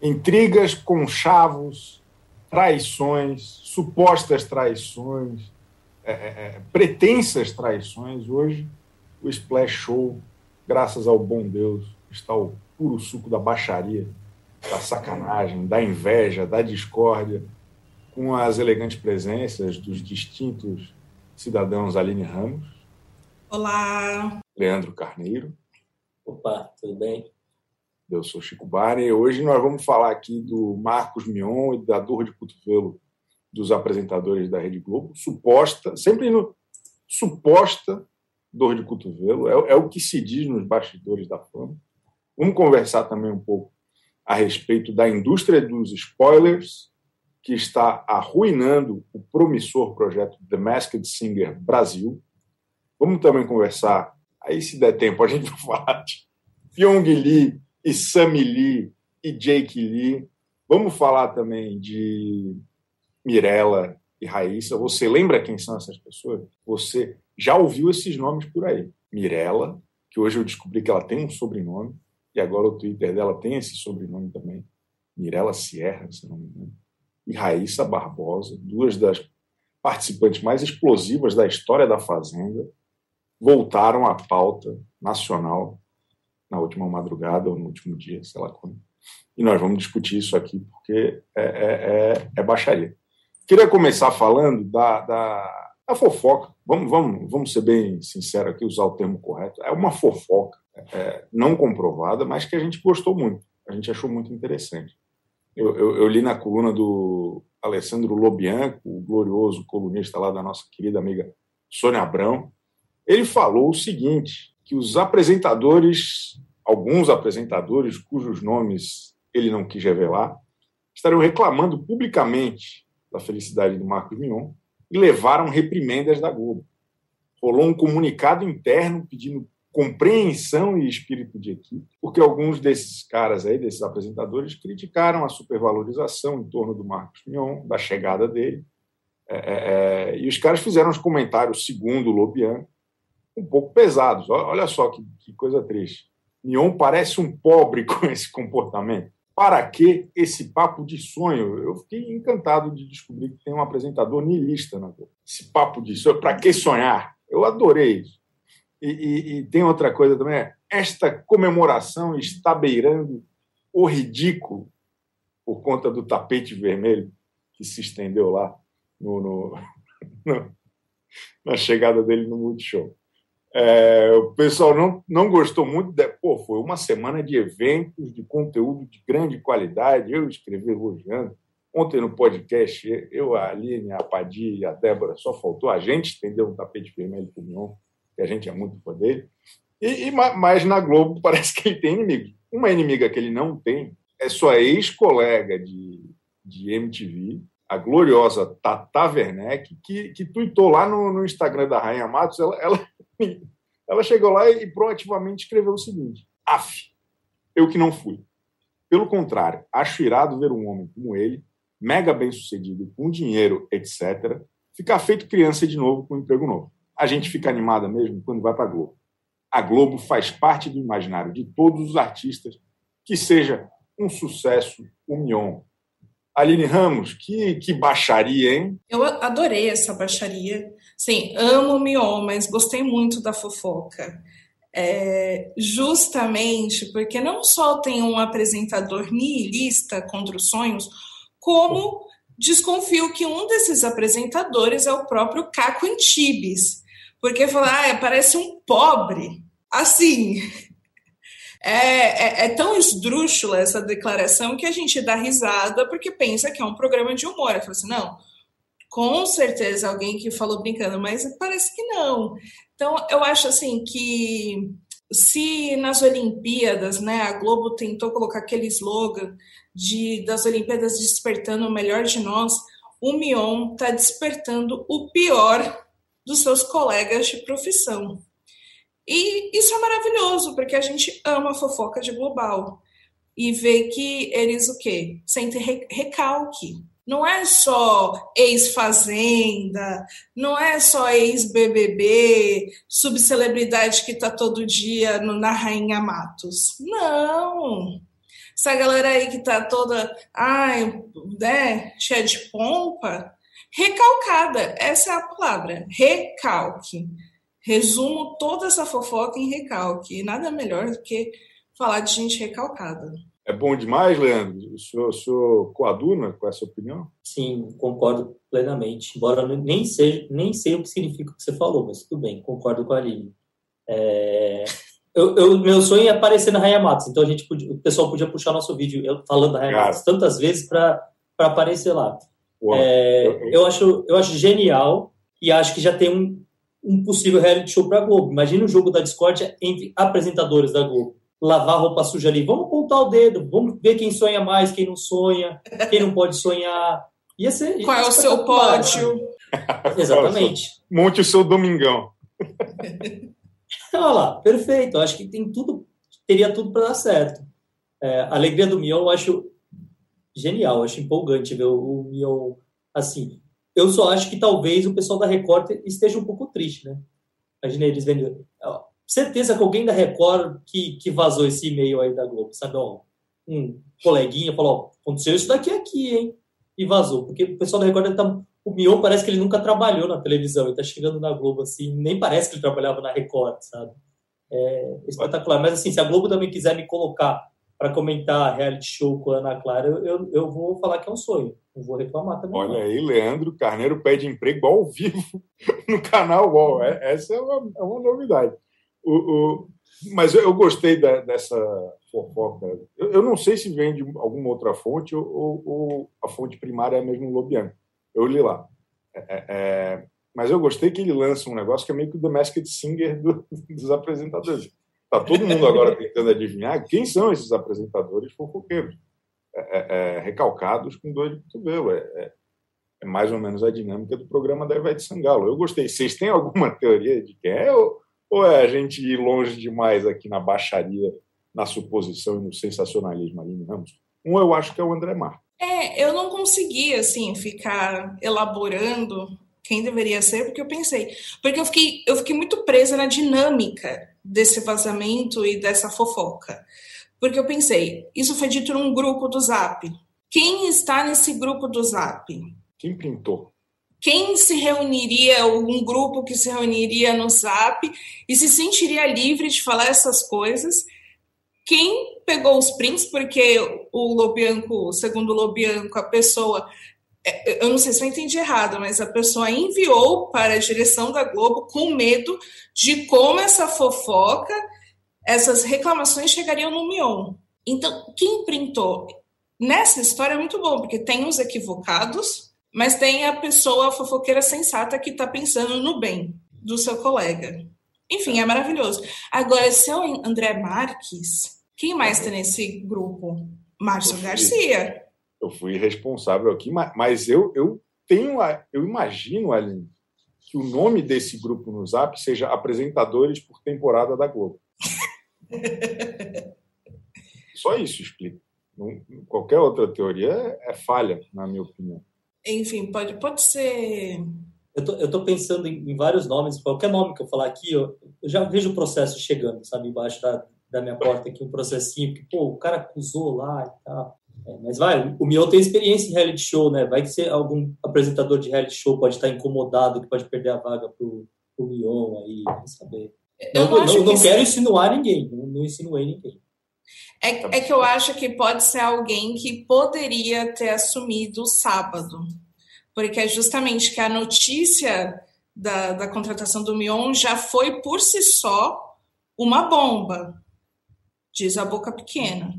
Intrigas, conchavos, traições, supostas traições, é, é, é, pretensas traições. Hoje, o Splash Show, graças ao bom Deus, está o puro suco da baixaria, da sacanagem, da inveja, da discórdia, com as elegantes presenças dos distintos cidadãos Aline Ramos. Olá! Leandro Carneiro. Opa, tudo bem? Eu sou Chico Barney. Hoje nós vamos falar aqui do Marcos Mion e da dor de cotovelo dos apresentadores da Rede Globo. Suposta, sempre no suposta dor de cotovelo, é, é o que se diz nos bastidores da fama. Vamos conversar também um pouco a respeito da indústria dos spoilers, que está arruinando o promissor projeto The Masked Singer Brasil. Vamos também conversar, aí se der tempo, a gente vai falar de Pyong Lee e Sammy Lee e Jake Lee. Vamos falar também de Mirella e Raíssa. Você lembra quem são essas pessoas? Você já ouviu esses nomes por aí. Mirella, que hoje eu descobri que ela tem um sobrenome, e agora o Twitter dela tem esse sobrenome também. Mirella Sierra, se não me engano. E Raíssa Barbosa, duas das participantes mais explosivas da história da Fazenda, voltaram à pauta nacional na última madrugada ou no último dia, sei lá quando. E nós vamos discutir isso aqui porque é, é, é, é baixaria. Queria começar falando da, da, da, fofoca. Vamos, vamos, vamos ser bem sinceros aqui, usar o termo correto. É uma fofoca é, não comprovada, mas que a gente gostou muito. A gente achou muito interessante. Eu, eu, eu li na coluna do Alessandro Lobianco, o glorioso colunista lá da nossa querida amiga Sônia Abrão. Ele falou o seguinte: que os apresentadores, alguns apresentadores cujos nomes ele não quis revelar, estariam reclamando publicamente da felicidade do Marcos Mion e levaram reprimendas da Globo. Rolou um comunicado interno pedindo compreensão e espírito de equipe, porque alguns desses caras aí, desses apresentadores, criticaram a supervalorização em torno do Marcos Mion, da chegada dele. É, é, é e os caras fizeram os comentários, segundo o Lobian, um pouco pesados. Olha só que, que coisa triste. Mion parece um pobre com esse comportamento. Para que esse papo de sonho? Eu fiquei encantado de descobrir que tem um apresentador niilista na Globo. Esse papo de sonho, para que sonhar? Eu adorei isso. E, e, e, tem outra coisa também, é, esta comemoração está beirando o ridículo por conta do tapete vermelho que se estendeu lá no, no, no na chegada dele no Multishow. É, o pessoal não, não gostou muito. De, pô, foi uma semana de eventos, de conteúdo de grande qualidade. Eu escrevi elogiando. Ontem no podcast, eu, a Aline, a Padi e a Débora, só faltou a gente estender um tapete vermelho para o que a gente é muito dele. E, e, mas na Globo parece que ele tem inimigos. Uma inimiga que ele não tem é sua ex-colega de, de MTV, a gloriosa Tata Werneck, que, que tuitou lá no, no Instagram da Rainha Matos, ela, ela ela chegou lá e proativamente escreveu o seguinte: Af, eu que não fui. Pelo contrário, acho irado ver um homem como ele, mega bem sucedido, com dinheiro, etc., ficar feito criança de novo com um emprego novo. A gente fica animada mesmo quando vai para a Globo. A Globo faz parte do imaginário de todos os artistas que seja um sucesso, um mion, Aline Ramos, que, que baixaria, hein? Eu adorei essa baixaria. Sim, amo Mion, mas gostei muito da fofoca. É, justamente porque não só tem um apresentador nihilista contra os sonhos, como desconfio que um desses apresentadores é o próprio Caco Antibes. Porque falar, ah, parece um pobre. Assim, é, é, é, tão esdrúxula essa declaração que a gente dá risada porque pensa que é um programa de humor. Eu falo assim, não, com certeza alguém que falou brincando, mas parece que não. Então, eu acho assim que se nas Olimpíadas, né, a Globo tentou colocar aquele slogan de das Olimpíadas despertando o melhor de nós, o Mion está despertando o pior dos seus colegas de profissão. E isso é maravilhoso, porque a gente ama fofoca de global. E vê que eles o quê? Sentem recalque. Não é só ex-fazenda, não é só ex-BBB, subcelebridade que está todo dia no, na Rainha Matos. Não! Essa galera aí que tá toda, ai, né, cheia de pompa, recalcada. Essa é a palavra, recalque. Resumo toda essa fofoca em recalque. E nada melhor do que falar de gente recalcada. É bom demais, Leandro? O senhor, o senhor coaduna com essa opinião? Sim, concordo plenamente. Embora nem, seja, nem sei o que significa o que você falou, mas tudo bem, concordo com a Aline. É... Eu, eu, meu sonho é aparecer na Rainha Matos, então a gente podia, o pessoal podia puxar nosso vídeo eu, falando da Cara. Matos tantas vezes para aparecer lá. É, eu, acho, eu acho genial e acho que já tem um, um possível reality show para a Globo. Imagina o jogo da discórdia entre apresentadores da Globo lavar roupa suja ali. Vamos apontar o dedo, vamos ver quem sonha mais, quem não sonha, quem não pode sonhar. Ia ser, ia Qual é o seu pódio? Exatamente. Monte o seu domingão. Olha lá, perfeito. Eu acho que tem tudo, teria tudo para dar certo. É, a alegria do Mion eu acho genial, eu acho empolgante ver o, o Mion assim. Eu só acho que talvez o pessoal da Record esteja um pouco triste, né? Imagina eles vendo certeza que alguém da Record que, que vazou esse e-mail aí da Globo, sabe? Ó, um coleguinha falou, ó, aconteceu isso daqui aqui, hein? E vazou. Porque o pessoal da Record tá. O Mion parece que ele nunca trabalhou na televisão, ele tá chegando na Globo assim, nem parece que ele trabalhava na Record, sabe? É espetacular. Mas assim, se a Globo também quiser me colocar para comentar reality show com a Ana Clara, eu, eu, vou falar que é um sonho. Não vou reclamar também. Olha não. aí, Leandro Carneiro pede emprego ao vivo no canal UOL. É, essa é uma, é uma novidade. O, o, mas eu gostei da, dessa fofoca. Eu, eu, não sei se vem de alguma outra fonte ou, ou a fonte primária é mesmo Lobiano. Eu li lá. É, é, é, mas eu gostei que ele lança um negócio que é meio que o The Masked Singer do, dos apresentadores. Tá todo mundo agora tentando adivinhar quem são esses apresentadores fofoqueiros. É, é, é recalcados com dor de cotovelo. É, é, mais ou menos a dinâmica do programa da Ivete Sangalo. Eu gostei. Vocês têm alguma teoria de quem é? Ou ou é a gente ir longe demais aqui na baixaria, na suposição e no sensacionalismo ali, Ramos? Um eu acho que é o André Marques. É, eu não consegui, assim, ficar elaborando quem deveria ser, porque eu pensei. Porque eu fiquei, eu fiquei muito presa na dinâmica desse vazamento e dessa fofoca. Porque eu pensei, isso foi dito num grupo do Zap. Quem está nesse grupo do Zap? Quem pintou? quem se reuniria, um grupo que se reuniria no Zap e se sentiria livre de falar essas coisas. Quem pegou os prints, porque o Lobianco, segundo o Lobianco, a pessoa, é, eu não sei se eu entendi errado, mas a pessoa enviou para a direção da Globo com medo de como essa fofoca, essas reclamações chegariam no Mion. Então, quem printou? Nessa história é muito bom, porque tem os equivocados, mas tem a pessoa fofoqueira sensata que está pensando no bem do seu colega. Enfim, é maravilhoso. Agora, se é o André Marques, quem mais está nesse grupo? Márcio Garcia. Eu fui responsável aqui, mas eu, eu tenho, eu imagino, Aline, que o nome desse grupo no Zap seja Apresentadores por Temporada da Globo. Só isso explica. Qualquer outra teoria é falha, na minha opinião. Enfim, pode, pode ser. Eu tô, eu tô pensando em, em vários nomes, qualquer nome que eu falar aqui, eu, eu já vejo o processo chegando, sabe, embaixo da, da minha porta aqui, um processinho, que, pô, o cara acusou lá e tal. É, mas vai, o Mion tem experiência em reality show, né? Vai que ser algum apresentador de reality show pode estar incomodado, que pode perder a vaga pro, pro Mion aí, não saber. Eu não, não, não quero insinuar ninguém, não, não insinuei ninguém. É, é que eu acho que pode ser alguém que poderia ter assumido o sábado, porque é justamente que a notícia da, da contratação do Mion já foi por si só uma bomba, diz a boca pequena.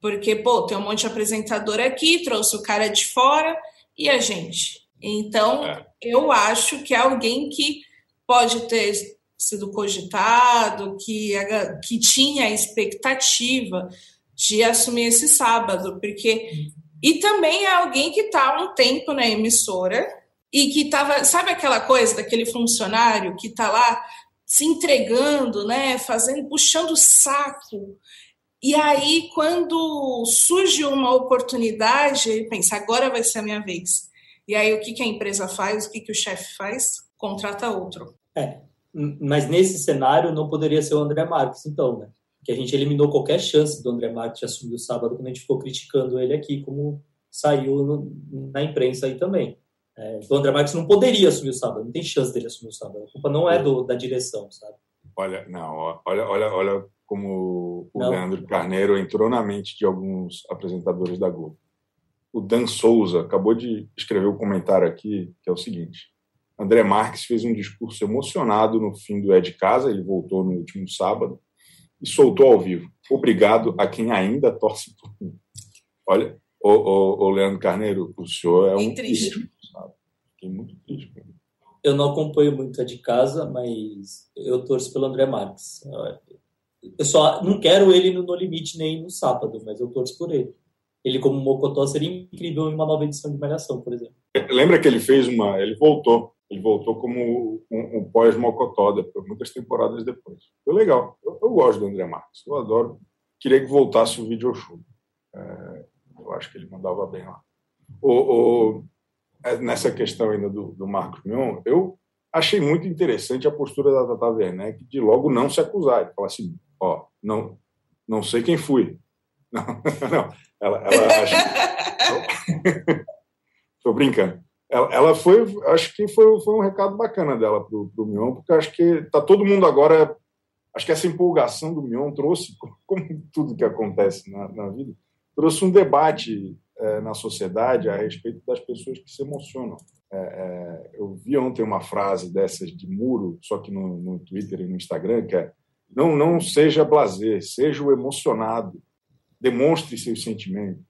Porque, pô, tem um monte de apresentador aqui, trouxe o cara de fora e a gente. Então, é. eu acho que é alguém que pode ter sido cogitado, que, que tinha a expectativa de assumir esse sábado, porque e também é alguém que está há um tempo na emissora e que estava, sabe aquela coisa daquele funcionário que está lá se entregando, né, fazendo, puxando o saco E aí, quando surge uma oportunidade, ele pensa, agora vai ser a minha vez. E aí, o que, que a empresa faz? O que, que o chefe faz? Contrata outro. É, mas nesse cenário não poderia ser o André Marques, então, né? Que a gente eliminou qualquer chance do André Marques de assumir o sábado quando a gente ficou criticando ele aqui, como saiu no, na imprensa aí também. É, o André Marques não poderia assumir o sábado, não tem chance dele assumir o sábado. A culpa não é do, da direção, sabe? Olha, não, olha, olha, olha como o não. Leandro Carneiro entrou na mente de alguns apresentadores da Globo. O Dan Souza acabou de escrever um comentário aqui que é o seguinte: André Marques fez um discurso emocionado no fim do É de Casa, ele voltou no último sábado e soltou ao vivo. Obrigado a quem ainda torce por mim. Olha, o, o, o Leandro Carneiro, o senhor é um triste. Fiquei muito triste. Eu não acompanho muito a de casa, mas eu torço pelo André Marques. Eu só não quero ele no No Limite nem no sábado, mas eu torço por ele. Ele, como Mocotó, seria incrível em uma nova edição de Malhação, por exemplo. Lembra que ele fez uma. Ele voltou. Ele voltou como um, um pós-Mocotó, depois, muitas temporadas depois. Foi legal. Eu, eu, gosto do André Marques. Eu adoro. Queria que voltasse o vídeo show. É, eu acho que ele mandava bem lá. O, o, é, nessa questão ainda do, do Marcos Mion, eu achei muito interessante a postura da Tata Werneck de logo não se acusar. Ele falar assim, ó, não, não sei quem fui. Não, não. Ela, ela acha... Estou brincando. Ela, ela, foi, acho que foi, foi um recado bacana dela para o Mion, porque acho que tá todo mundo agora. Acho que essa empolgação do Mion trouxe, como tudo que acontece na, na vida, trouxe um debate é, na sociedade a respeito das pessoas que se emocionam. É, é, eu vi ontem uma frase dessas de muro, só que no, no Twitter e no Instagram, que é não, não seja blazer, seja o emocionado, demonstre seus sentimentos.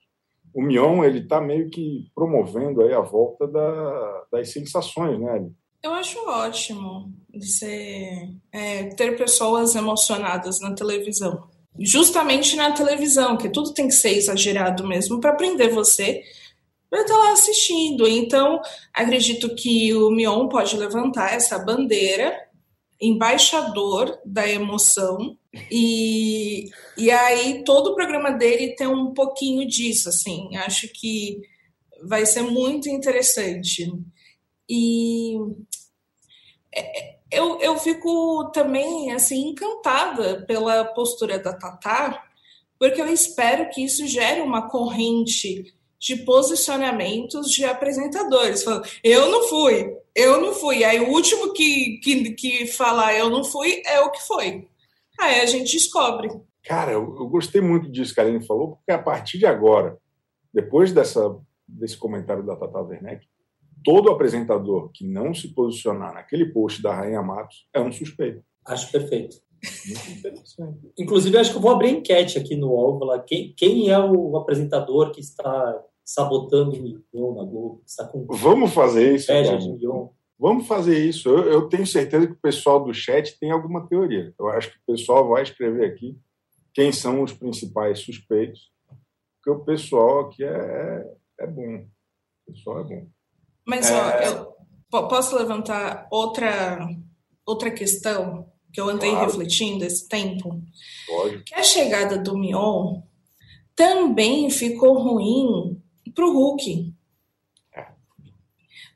O Mion ele está meio que promovendo aí a volta da, das sensações, né? Eu acho ótimo você é, ter pessoas emocionadas na televisão justamente na televisão, que tudo tem que ser exagerado mesmo para prender você para estar lá assistindo. Então, acredito que o Mion pode levantar essa bandeira, embaixador da emoção, e, e aí todo o programa dele tem um pouquinho disso, assim. Acho que vai ser muito interessante. E é, eu, eu fico também assim encantada pela postura da Tatá, porque eu espero que isso gere uma corrente de posicionamentos de apresentadores. Falando, eu não fui, eu não fui. Aí o último que, que, que falar eu não fui é o que foi. Aí a gente descobre. Cara, eu, eu gostei muito disso que a Aline falou, porque a partir de agora, depois dessa, desse comentário da Tata Werneck, todo apresentador que não se posicionar naquele post da Rainha Matos é um suspeito. Acho perfeito. Inclusive, acho que eu vou abrir enquete aqui no UOL, quem, quem é o apresentador que está sabotando o Mion na Globo? Está com Vamos fazer isso. Vamos fazer isso. Eu, eu, tenho certeza que o pessoal do chat tem alguma teoria. Eu acho que o pessoal vai escrever aqui quem são os principais suspeitos, porque o pessoal aqui é, é, é bom. O pessoal é bom. Mas ó, é. eu posso levantar outra, outra questão que eu andei claro. refletindo esse tempo? Pode. Que a chegada do Mion também ficou ruim para o Hulk. É.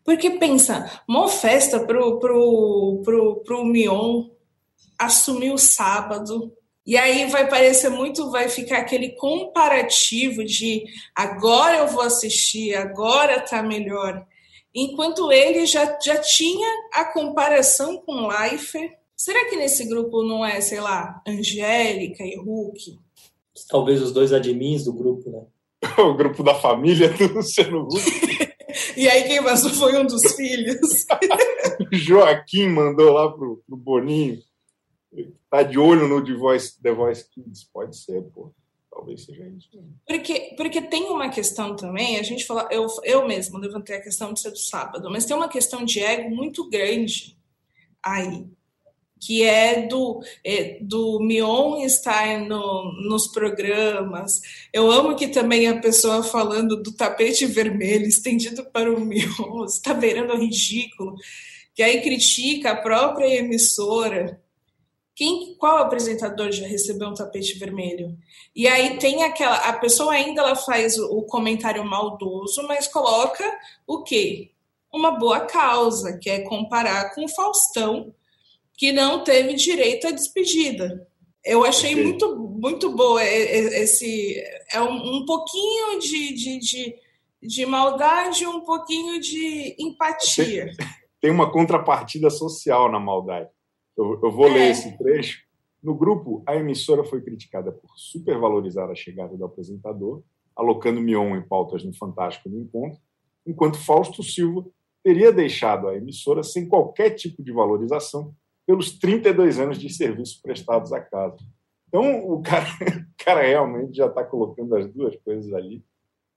Porque pensa, uma festa pro, pro, pro, pro Mion assumir o sábado. E aí vai parecer muito, vai ficar aquele comparativo de agora eu vou assistir, agora tá melhor enquanto ele já, já tinha a comparação com Leifert. Será que nesse grupo não é, sei lá, Angélica e Hulk? Talvez os dois admins do grupo, né? o grupo da família do Luciano Huck. e aí quem vazou foi um dos filhos. Joaquim mandou lá pro, pro Boninho. Tá de olho no The Voice, The Voice Kids. Pode ser, pô. Talvez seja isso. Porque, porque tem uma questão também, a gente fala, eu, eu mesmo levantei a questão de ser do sábado, mas tem uma questão de ego muito grande aí, que é do, é, do Mion estar no, nos programas. Eu amo que também a pessoa falando do tapete vermelho estendido para o Mion, está beirando ridículo, que aí critica a própria emissora quem, qual apresentador já recebeu um tapete vermelho? E aí tem aquela, a pessoa ainda ela faz o, o comentário maldoso, mas coloca o quê? Uma boa causa, que é comparar com o Faustão, que não teve direito à despedida. Eu achei okay. muito, muito boa esse. É um, um pouquinho de, de, de, de maldade, um pouquinho de empatia. Tem, tem uma contrapartida social na maldade. Eu, eu vou é. ler esse trecho. No grupo, a emissora foi criticada por supervalorizar a chegada do apresentador, alocando Mion em pautas no Fantástico do Encontro, enquanto Fausto Silva teria deixado a emissora sem qualquer tipo de valorização pelos 32 anos de serviço prestados à casa. Então, o cara, o cara realmente já está colocando as duas coisas ali.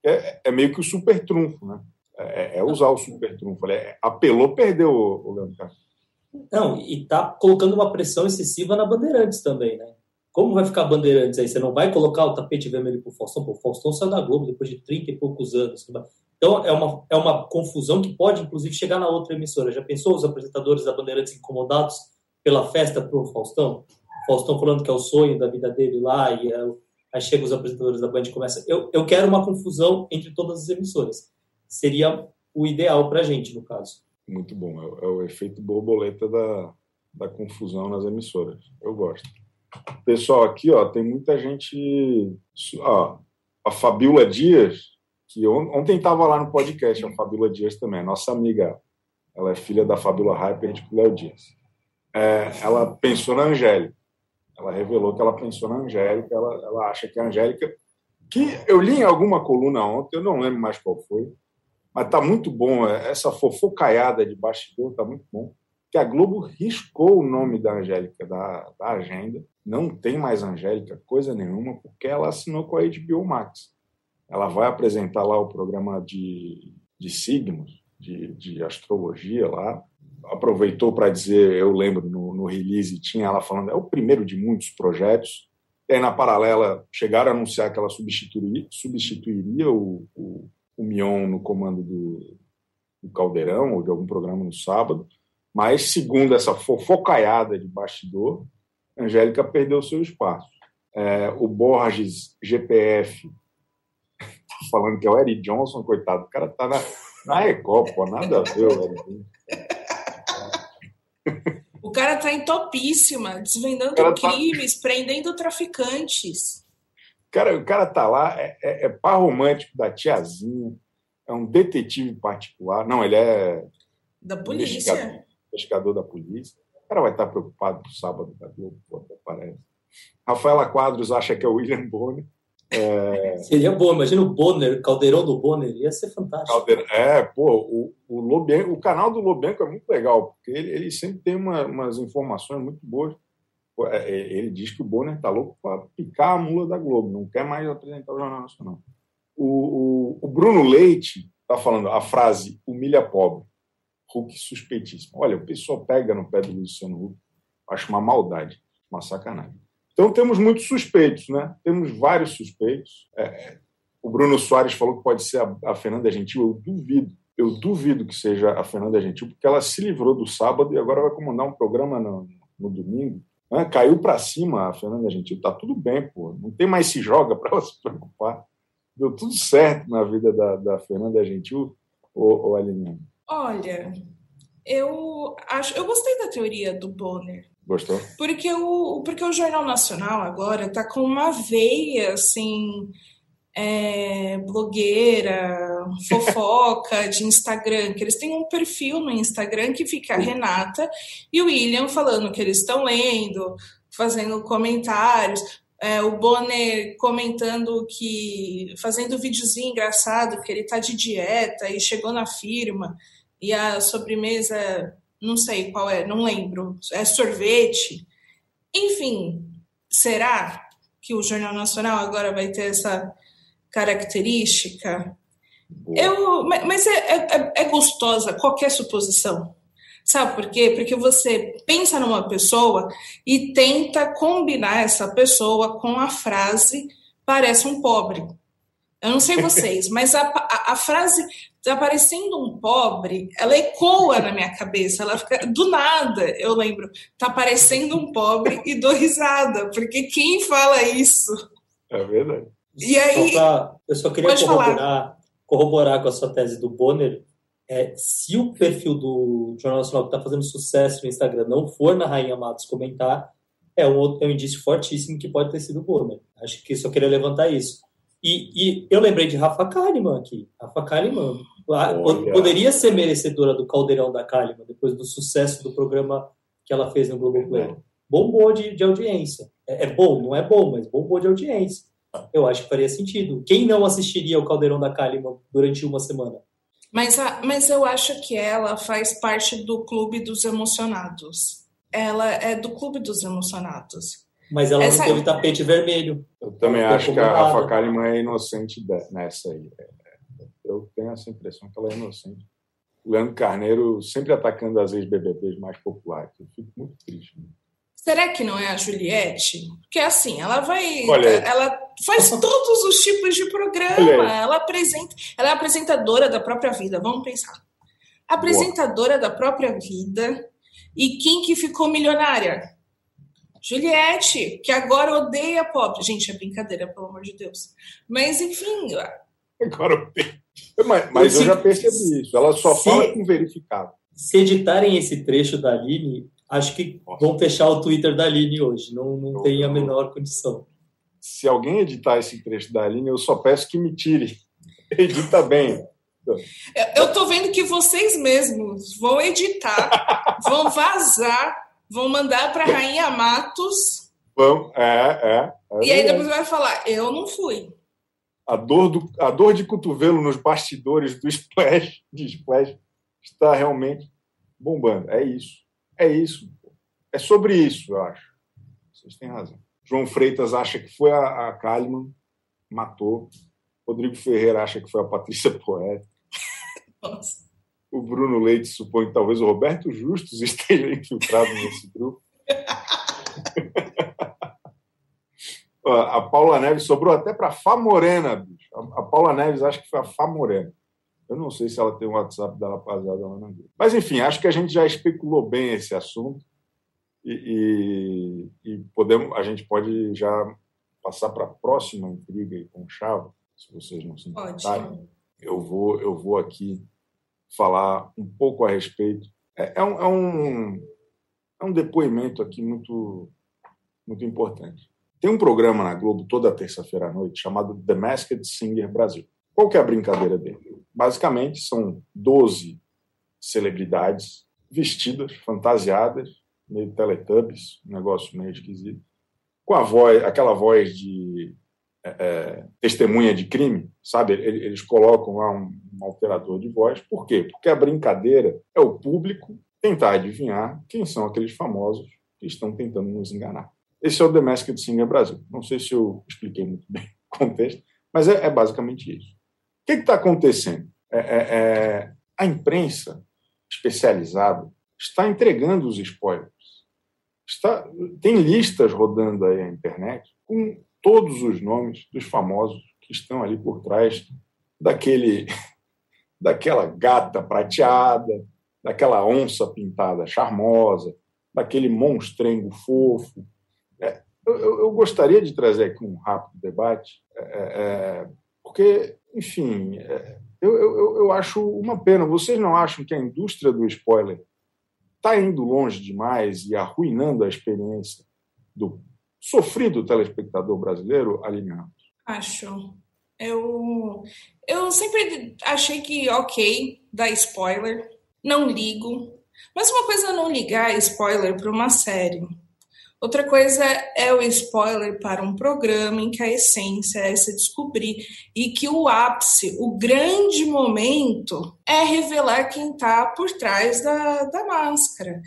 É, é, meio que o super trunfo, né? É, é usar o super trunfo. É, apelou, perdeu o, Leandro Carlos. Não, e está colocando uma pressão excessiva na Bandeirantes também, né? Como vai ficar Bandeirantes aí? Você não vai colocar o tapete vermelho para o Faustão? Pô, o Faustão saiu da Globo depois de 30 e poucos anos. Então, é uma, é uma confusão que pode, inclusive, chegar na outra emissora. Já pensou os apresentadores da Bandeirantes incomodados pela festa para o Faustão? O Faustão falando que é o sonho da vida dele lá, e é, aí chega os apresentadores da Band e começa. Eu, eu quero uma confusão entre todas as emissoras. Seria o ideal para gente, no caso. Muito bom. É, é, o efeito borboleta da, da confusão nas emissoras. Eu gosto. Pessoal, aqui ó, tem muita gente. Ó, a Fabiola Dias, que ontem estava lá no podcast, a Fabiola Dias também, nossa amiga. Ela é filha da Fabiola Hyper e do Léo Dias. É, ela pensou na Angélica. Ela revelou que ela pensou na Angélica. Ela, ela acha que a Angélica. Que eu li em alguma coluna ontem, eu não lembro mais qual foi, mas tá muito bom. É, essa fofocaiada de bastidor tá muito bom. Que a Globo riscou o nome da Angélica da, da agenda. Não tem mais Angélica, coisa nenhuma, porque ela assinou com a HBO Max. Ela vai apresentar lá o programa de, de signos, de, de astrologia lá. Aproveitou para dizer, eu lembro no, no release, tinha ela falando, é o primeiro de muitos projetos. E aí, na paralela, chegaram a anunciar que ela substituiria, substituiria o, o o Mion no comando do, do Caldeirão ou de algum programa no sábado, mas segundo essa fofocaiada de bastidor, Angélica perdeu seu espaço. É, o Borges GPF tá falando que é o Eric Johnson, coitado, o cara tá na, na Record, pô, nada a ver o Eric. O cara tá em topíssima, desvendando tá crimes, tá... prendendo traficantes cara, o cara tá lá, é, é, é par romântico da tiazinha, é um detetive particular. Não, ele é. Da polícia. Investigador, investigador da polícia. O cara vai estar preocupado pro sábado da Globo, pô, parece. Rafaela Quadros acha que é o William Bonner. É... Seria bom, imagina o Bonner, Caldeirão do Bonner, ia ser fantástico. Caldeirão, é, pô, o, o, Lobenco, o canal do Lobenco é muito legal, porque ele, ele sempre tem uma, umas informações muito boas é, é, ele diz que o Bonner está louco para picar a mula da Globo, não quer mais apresentar o Jornal Nacional. O, o, o Bruno Leite está falando a frase humilha pobre, Huck suspeitíssimo. Olha, o pessoal pega no pé do Luciano Huck, acho uma maldade, uma sacanagem. Então temos muitos suspeitos, né? Temos vários suspeitos. É, o Bruno Soares falou que pode ser a, a Fernanda Gentil, eu duvido. Eu duvido que seja a Fernanda Gentil, porque ela se livrou do sábado e agora vai comandar um programa no, no domingo? Caiu para cima a Fernanda Gentil. Tá tudo bem, pô. Não tem mais se joga para se preocupar. Deu tudo certo na vida da, da Fernanda Gentil, ou, ou Aline? Olha, eu acho, eu gostei da teoria do Bonner. Gostou? Porque o, porque o Jornal Nacional agora tá com uma veia assim é, blogueira, fofoca de Instagram, que eles têm um perfil no Instagram que fica a Renata e o William falando que eles estão lendo, fazendo comentários. É, o Bonner comentando que. fazendo videozinho engraçado, que ele está de dieta e chegou na firma e a sobremesa, não sei qual é, não lembro, é sorvete. Enfim, será que o Jornal Nacional agora vai ter essa característica. Eu, mas é, é, é, gostosa qualquer suposição. Sabe por quê? Porque você pensa numa pessoa e tenta combinar essa pessoa com a frase parece um pobre. Eu não sei vocês, mas a, a, a frase tá parecendo um pobre, ela ecoa na minha cabeça, ela fica do nada, eu lembro, tá parecendo um pobre e dou risada, porque quem fala isso? É verdade. E aí, só pra, eu só queria corroborar, corroborar com a sua tese do Bonner, é, se o perfil do Jornal Nacional que está fazendo sucesso no Instagram não for na Rainha Matos comentar, é um, é um indício fortíssimo que pode ter sido o Bonner. Acho que só queria levantar isso. E, e, eu lembrei de Rafa Kalimann aqui. Rafa Kalimann Olha. poderia ser merecedora do caldeirão da Kalimann, depois do sucesso do programa que ela fez no Globoplay. É. Bombou de, de audiência. É, é, bom, não é bom, mas bombou de audiência. Eu acho que faria sentido. Quem não assistiria o caldeirão da Kalimann durante uma semana? Mas, a, mas eu acho que ela faz parte do clube dos emocionados. Ela é do clube dos emocionados. Mas ela Essa... não teve tapete vermelho. Eu também acho que a Rafa Kalimann é inocente nessa aí. É, eu tenho essa impressão que ela é inocente. O Leandro Carneiro sempre atacando as ex-BBBs mais populares. Eu fico muito triste. Será que não é a Juliette? Porque assim, ela vai. Olha ela faz todos os tipos de programa. Ela apresenta. Ela é apresentadora da própria vida. Vamos pensar. Apresentadora Boa. da própria vida. E quem que ficou milionária? Juliette, que agora odeia pobre. Gente, é brincadeira, pelo amor de Deus. Mas, enfim. Agora odeia. Mas, mas eu já percebi isso. Ela só se, fala com verificado. Se editarem esse trecho da Aline, acho que Nossa. vão fechar o Twitter da Aline hoje. Não, não eu, tem a menor condição. Se alguém editar esse trecho da Aline, eu só peço que me tire. Edita bem. Eu tô vendo que vocês mesmos vão editar, vão vazar vão mandar para Rainha Matos. Vão, é, é. é e aí depois vai falar, eu não fui. A dor, do, a dor de cotovelo nos bastidores do Splash, de Splash está realmente bombando. É isso. É isso. É sobre isso, eu acho. Vocês têm razão. João Freitas acha que foi a, a Kalimann, matou. Rodrigo Ferreira acha que foi a Patrícia Poeta. Nossa. O Bruno Leite supõe que talvez o Roberto Justus esteja infiltrado nesse grupo. a Paula Neves sobrou até para Fá Morena, bicho. A Paula Neves acho que foi a Fá Morena. Eu não sei se ela tem o WhatsApp da rapaziada lá na. Mas, enfim, acho que a gente já especulou bem esse assunto e, e, e podemos, a gente pode já passar para a próxima intriga com o Chava, se vocês não se importarem. Eu vou, eu vou aqui falar um pouco a respeito. É, é, um, é, um, é um depoimento aqui muito, muito importante. Tem um programa na Globo toda terça-feira à noite chamado The Masked Singer Brasil. Qual que é a brincadeira dele? Basicamente, são 12 celebridades vestidas, fantasiadas, meio Teletubbies, um negócio meio esquisito, com a voz, aquela voz de é, é, testemunha de crime, sabe? Eles colocam lá um, um, alterador de voz. Por quê? Porque a brincadeira é o público tentar adivinhar quem são aqueles famosos que estão tentando nos enganar. Esse é o The Masked Singer Brasil. Não sei se eu expliquei muito bem o contexto, mas é, é basicamente isso. O que está acontecendo? É, é, é, a imprensa especializada está entregando os spoilers. Está, tem listas rodando aí na internet com todos os nomes dos famosos que estão ali por trás daquele daquela gata prateada, daquela onça pintada charmosa, daquele monstrengo fofo. É, eu, eu, gostaria de trazer aqui um rápido debate, é, é, é porque, enfim, é, eu, eu, eu acho uma pena. Vocês não acham que a indústria do spoiler está indo longe demais e arruinando a experiência do sofrido telespectador brasileiro, Aline Ramos? Acho. Eu, eu sempre achei que, ok, dá spoiler, não ligo. Mas uma coisa é não ligar spoiler para uma série. Outra coisa é o spoiler para um programa em que a essência é se descobrir e que o ápice, o grande momento, é revelar quem está por trás da, da máscara.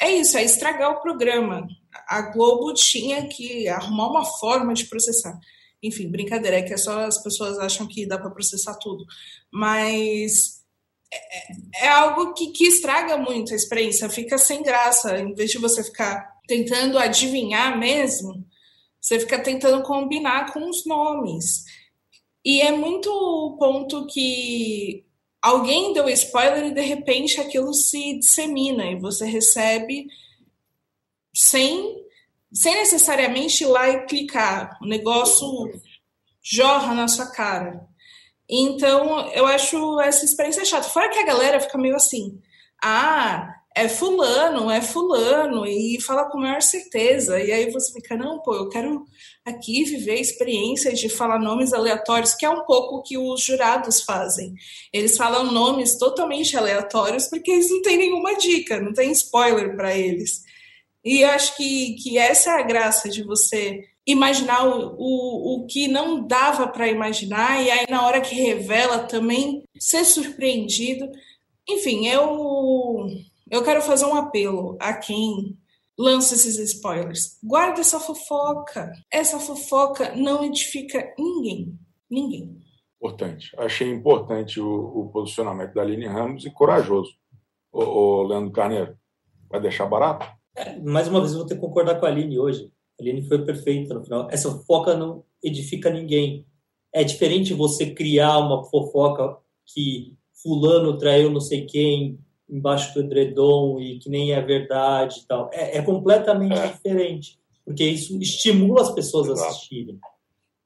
É isso, é estragar o programa a Globo tinha que arrumar uma forma de processar. Enfim, brincadeira, é que é só as pessoas acham que dá para processar tudo. Mas é, é algo que, que estraga muito a experiência, fica sem graça. Em vez de você ficar tentando adivinhar mesmo, você fica tentando combinar com os nomes. E é muito o ponto que alguém deu spoiler e de repente aquilo se dissemina e você recebe sem, sem necessariamente ir lá e clicar. O negócio jorra na sua cara. Então, eu acho essa experiência chata. Fora que a galera fica meio assim: ah, é fulano, é fulano, e fala com maior certeza. E aí você fica, não, pô, eu quero aqui viver a experiência de falar nomes aleatórios, que é um pouco o que os jurados fazem. Eles falam nomes totalmente aleatórios porque eles não têm nenhuma dica, não tem spoiler para eles. E acho que, que essa é a graça de você imaginar o, o, o que não dava para imaginar, e aí na hora que revela também ser surpreendido. Enfim, eu, eu quero fazer um apelo a quem lança esses spoilers. Guarda essa fofoca. Essa fofoca não edifica ninguém. Ninguém. Importante. Achei importante o, o posicionamento da Aline Ramos e corajoso. O, o Leandro Carneiro, vai deixar barato? É, mais uma vez, eu vou ter que concordar com a Aline hoje. A Aline foi perfeita no final. Essa fofoca não edifica ninguém. É diferente você criar uma fofoca que fulano traiu não sei quem embaixo do edredom e que nem é verdade e tal. É, é completamente é. diferente, porque isso estimula as pessoas Exato. a assistirem.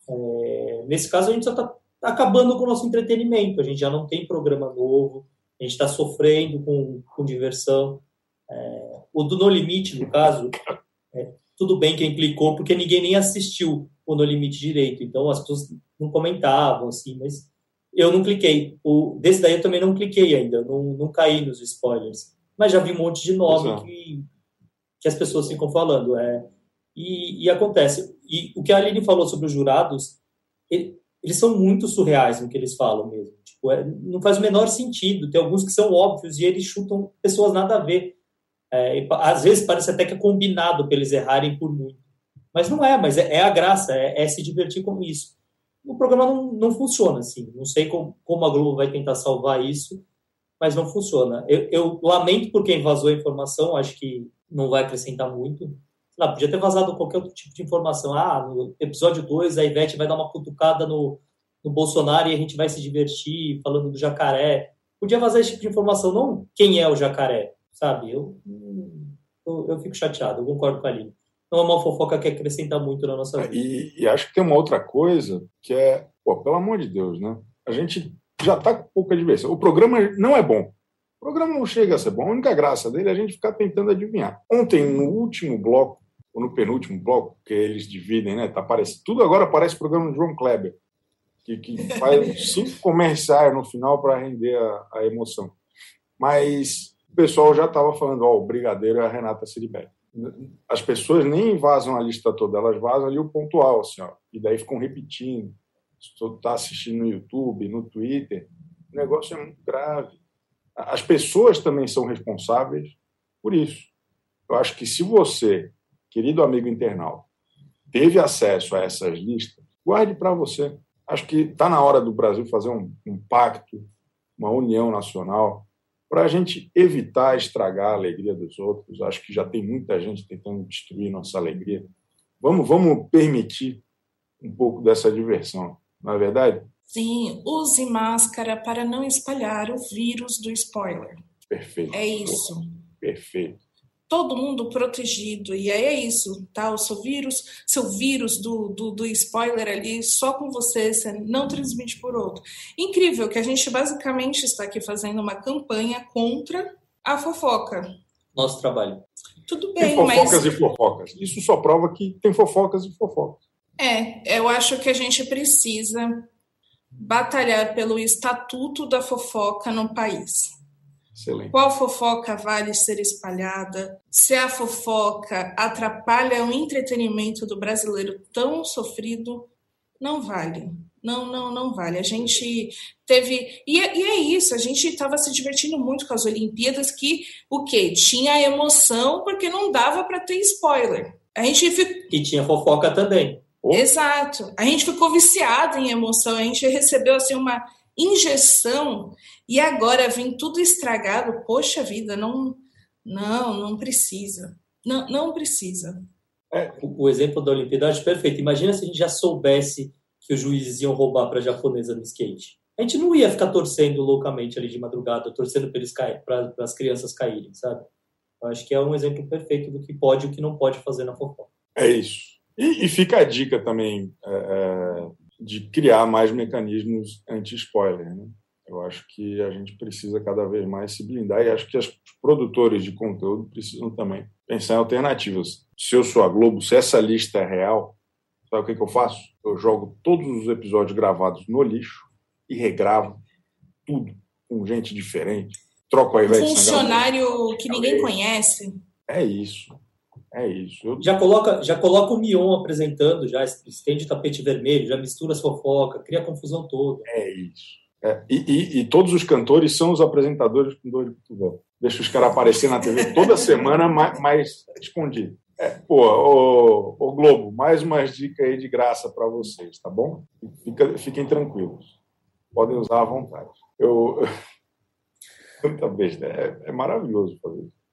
É, nesse caso, a gente só está acabando com o nosso entretenimento. A gente já não tem programa novo, a gente está sofrendo com, com diversão. É, o do No Limite, no caso, é, tudo bem quem clicou, porque ninguém nem assistiu o No Limite direito. Então as pessoas não comentavam, assim, mas eu não cliquei. O, desse daí eu também não cliquei ainda, não, não caí nos spoilers. Mas já vi um monte de nome que, que as pessoas ficam falando. É, e, e, acontece. E o que a Aline falou sobre os jurados, ele, eles são muito surreais no que eles falam mesmo. Tipo, é, não faz o menor sentido. Tem alguns que são óbvios e eles chutam pessoas nada a ver. É, às vezes parece até que é combinado para eles errarem por muito. Mas não é, mas é, é a graça, é, é, se divertir com isso. O programa não, não funciona assim. Não sei como, como a Globo vai tentar salvar isso, mas não funciona. Eu, eu, lamento por quem vazou a informação, acho que não vai acrescentar muito. Lá, podia ter vazado qualquer outro tipo de informação. Ah, no episódio 2 a Ivete vai dar uma cutucada no, no Bolsonaro e a gente vai se divertir falando do jacaré. Podia vazar esse tipo de informação, não quem é o jacaré sabe? Eu, eu, eu, fico chateado, eu concordo com a Aline. Não é uma fofoca que acrescenta muito na nossa vida. E, e acho que tem uma outra coisa que é, pô, pelo amor de Deus, né? A gente já está com pouca diversão. O programa não é bom. O programa não chega a ser bom. A única graça dele é a gente ficar tentando adivinhar. Ontem, no último bloco, ou no penúltimo bloco, que eles dividem, né? Tá aparecendo, tudo agora parece programa do João Kleber, que, que faz cinco comerciais no final para render a, a emoção. Mas o pessoal já estava falando, ó, oh, o brigadeiro é a Renata Ciribelli. As pessoas nem vazam a lista toda, elas vazam ali o pontual, assim, ó, e daí ficam repetindo. Se tu está assistindo no YouTube, no Twitter, o negócio é muito grave. As pessoas também são responsáveis por isso. Eu acho que se você, querido amigo internauta, teve acesso a essas listas, guarde para você. Acho que está na hora do Brasil fazer um, um pacto, uma união nacional, para a gente evitar estragar a alegria dos outros. Acho que já tem muita gente tentando destruir nossa alegria. Vamos, vamos permitir um pouco dessa diversão, não é verdade? Sim, use máscara para não espalhar o vírus do spoiler. Perfeito. É isso. Perfeito todo mundo protegido. E aí é isso, tá? O seu vírus, seu vírus do, do, do, spoiler ali, só com você, você não transmite por outro. Incrível que a gente basicamente está aqui fazendo uma campanha contra a fofoca. Nosso trabalho. Tudo bem, tem fofocas mas... e fofocas. Isso só prova que tem fofocas e fofocas. É, eu acho que a gente precisa batalhar pelo estatuto da fofoca no país. Excelente. Qual fofoca vale ser espalhada? Se a fofoca atrapalha o entretenimento do brasileiro tão sofrido, não vale. Não, não, não vale. A gente teve. E, é, e é isso, a gente estava se divertindo muito com as Olimpíadas, que o quê? Tinha emoção, porque não dava para ter spoiler. A gente fic... E tinha fofoca também. Exato. A gente ficou viciado em emoção, a gente recebeu assim uma injeção e agora vem tudo estragado. Poxa vida, não, não, não precisa. Não, não precisa. É. O, o, exemplo da Olimpíada é perfeito. Imagina se a gente já soubesse que os juízes iam roubar para a japonesa no skate. A gente não ia ficar torcendo loucamente ali de madrugada, torcendo para as crianças caírem, sabe? Eu acho que é um exemplo perfeito do que pode e o que não pode fazer na fofoca. É isso. E, e fica a dica também é, é de criar mais mecanismos anti-spoiler. Né? Eu acho que a gente precisa cada vez mais se blindar e acho que os produtores de conteúdo precisam também pensar em alternativas. Se eu sou a Globo, se essa lista é real, sabe o que, que eu faço? Eu jogo todos os episódios gravados no lixo e regravo tudo com gente diferente. Troco a Um funcionário que ninguém conhece. É isso. É isso. Já coloca, já coloca o Mion apresentando, já estende o tapete vermelho, já mistura as fofoca, cria a confusão toda. É isso. É, e, e, e, todos os cantores são os apresentadores com dor de cotovelo. Deixa os caras aparecer na TV toda semana, mas, mas escondido. É, pô, ô, ô, Globo, mais umas dicas aí de graça para vocês, tá bom? Fica, fiquem tranquilos. Podem usar à vontade. Eu. Tanta besta. É, é maravilhoso fazer isso.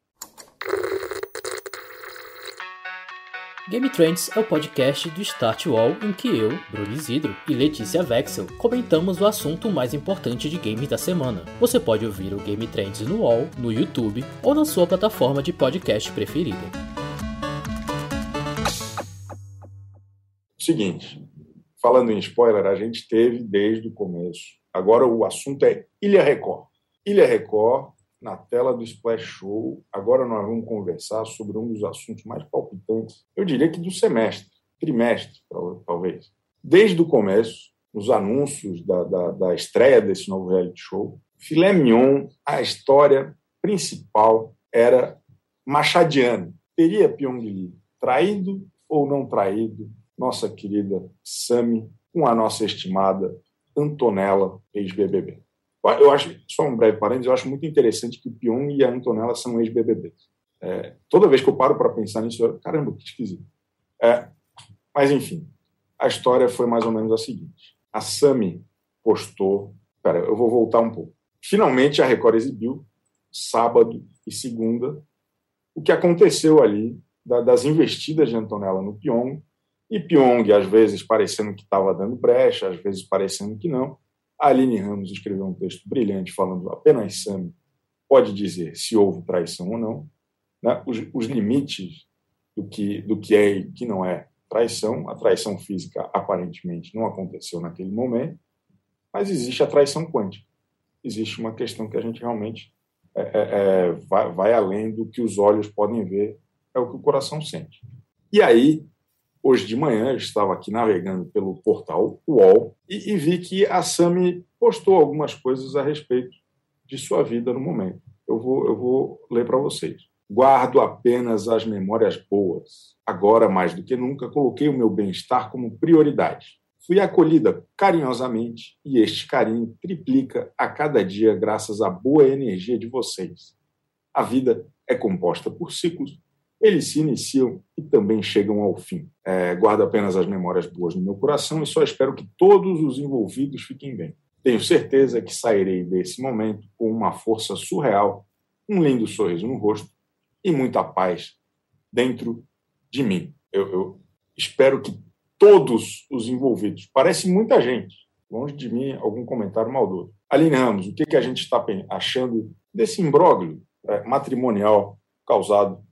Game Trends é o podcast do Start Wall em que eu, Bruno Isidro e Letícia Vexel comentamos o assunto mais importante de games da semana. Você pode ouvir o Game Trends no Wall, no YouTube ou na sua plataforma de podcast preferida. Seguinte, falando em spoiler, a gente teve desde o começo. Agora o assunto é Ilha Record. Ilha Record na tela do Splash Show. Agora nós vamos conversar sobre um dos assuntos mais palpitantes, eu diria que do semestre, trimestre, talvez. Desde o começo, nos anúncios da, da, da estreia desse novo reality show, Filé Mignon, a história principal era machadiana. Teria Pyong Lee traído ou não traído nossa querida Sami com a nossa estimada Antonella, ex-BBB? Eu acho, só um breve parênteses, eu acho muito interessante que o Pyong e a Antonella são ex-BBBs. É, toda vez que eu paro para pensar nisso, eu, caramba, que esquisito. É, mas, enfim, a história foi mais ou menos a seguinte. A Sami postou... Pera, eu vou voltar um pouco. Finalmente, a Record exibiu, sábado e segunda, o que aconteceu ali da, das investidas de Antonella no Pyong, e Pyong, às vezes, parecendo que estava dando brecha, às vezes parecendo que não, a Aline Ramos escreveu um texto brilhante falando apenas Sami pode dizer se houve traição ou não, né? os, os, limites do que, do que é e que não é traição. A traição física aparentemente não aconteceu naquele momento, mas existe a traição quântica. Existe uma questão que a gente realmente é, é, é vai, vai além do que os olhos podem ver, é o que o coração sente. E aí Hoje de manhã estava aqui navegando pelo portal UOL e, e vi que a Sami postou algumas coisas a respeito de sua vida no momento. Eu vou, eu vou ler para vocês. Guardo apenas as memórias boas. Agora, mais do que nunca, coloquei o meu bem-estar como prioridade. Fui acolhida carinhosamente e este carinho triplica a cada dia graças à boa energia de vocês. A vida é composta por ciclos eles se iniciam e também chegam ao fim. É, guardo apenas as memórias boas no meu coração e só espero que todos os envolvidos fiquem bem. Tenho certeza que sairei desse momento com uma força surreal, um lindo sorriso no rosto e muita paz dentro de mim. Eu, eu espero que todos os envolvidos, parece muita gente, longe de mim algum comentário maldoso. Aline Ramos, o que, que a gente está achando desse imbróglio é, matrimonial causado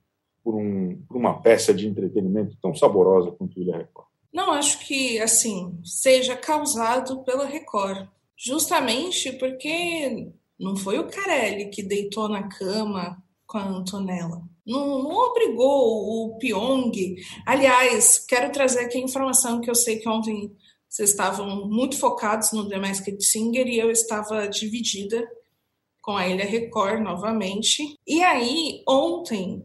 por, um, por uma peça de entretenimento tão saborosa quanto Ilha Record? Não acho que assim seja causado pela Record, justamente porque não foi o Carelli que deitou na cama com a Antonella. Não, não, obrigou o Pyong. Aliás, quero trazer aqui a informação que eu sei que ontem vocês estavam muito focados no The Masked Singer e eu estava dividida com a Ilha Record novamente. E aí, ontem,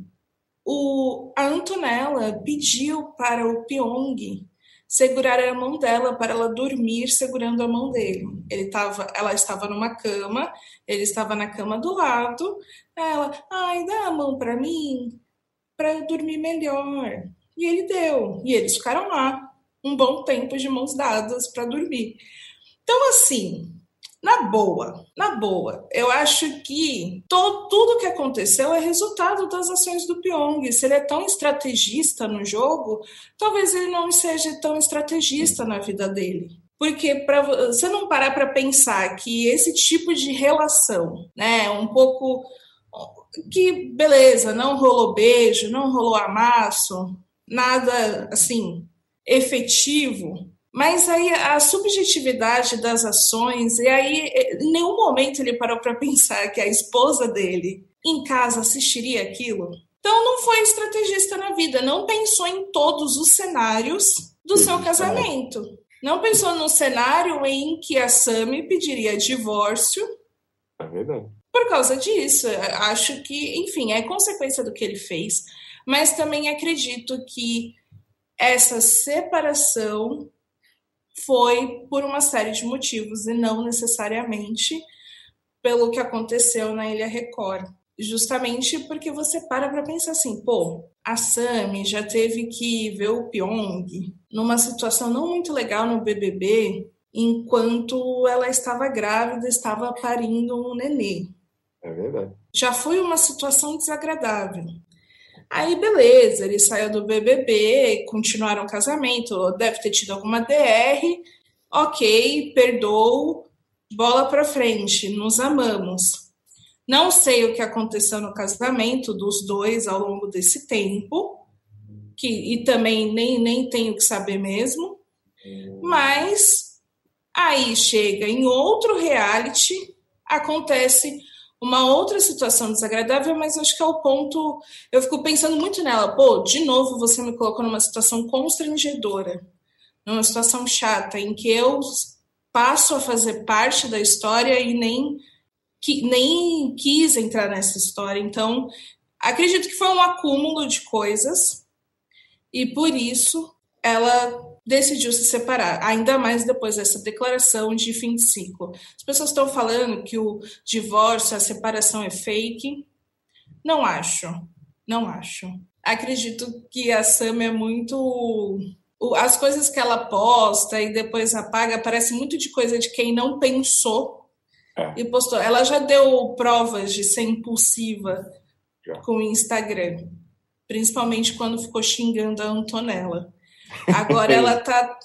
o, a Antonella pediu para o Pyong segurar a mão dela para ela dormir segurando a mão dele. Ele tava, ela estava numa cama, ele estava na cama do lado. Ela, ai, dá a mão para mim, para eu dormir melhor. E ele deu. E eles ficaram lá um bom tempo de mãos dadas para dormir. Então, assim, na boa, na boa, eu acho que todo, tudo que aconteceu é resultado das ações do Pyong. Se ele é tão estrategista no jogo, talvez ele não seja tão estrategista na vida dele. Porque para você não parar para pensar que esse tipo de relação, né, um pouco que beleza, não rolou beijo, não rolou amasso, nada assim efetivo, mas aí a subjetividade das ações, e aí em nenhum momento ele parou para pensar que a esposa dele em casa assistiria aquilo. Então não foi estrategista na vida, não pensou em todos os cenários do seu casamento. Não pensou no cenário em que a Sami pediria divórcio. É verdade. Por causa disso, acho que, enfim, é consequência do que ele fez, mas também acredito que essa separação foi por uma série de motivos e não necessariamente pelo que aconteceu na Ilha Record. Justamente porque você para para pensar assim, pô, a Sami já teve que ver o Pyong numa situação não muito legal no BBB, enquanto ela estava grávida, estava parindo um nenê. É verdade. Já foi uma situação desagradável. Aí, beleza, ele saiu do BBB, continuaram o casamento, deve ter tido alguma DR, ok, perdoo, bola para frente, nos amamos. Não sei o que aconteceu no casamento dos dois ao longo desse tempo, que, e também nem, nem tenho que saber mesmo, mas aí chega em outro reality, acontece uma outra situação desagradável, mas acho que é o ponto. Eu fico pensando muito nela. Pô, de novo você me colocou numa situação constrangedora, numa situação chata, em que eu passo a fazer parte da história e nem, que, nem quis entrar nessa história. Então, acredito que foi um acúmulo de coisas e por isso ela decidiu se separar, ainda mais depois dessa declaração de fim de ciclo. As pessoas estão falando que o divórcio, a separação é fake. Não acho, não acho. Acredito que a Sam é muito. As coisas que ela posta e depois apaga parece muito de coisa de quem não pensou é. e postou. Ela já deu provas de ser impulsiva já. com o Instagram, principalmente quando ficou xingando a Antonella. Agora ela está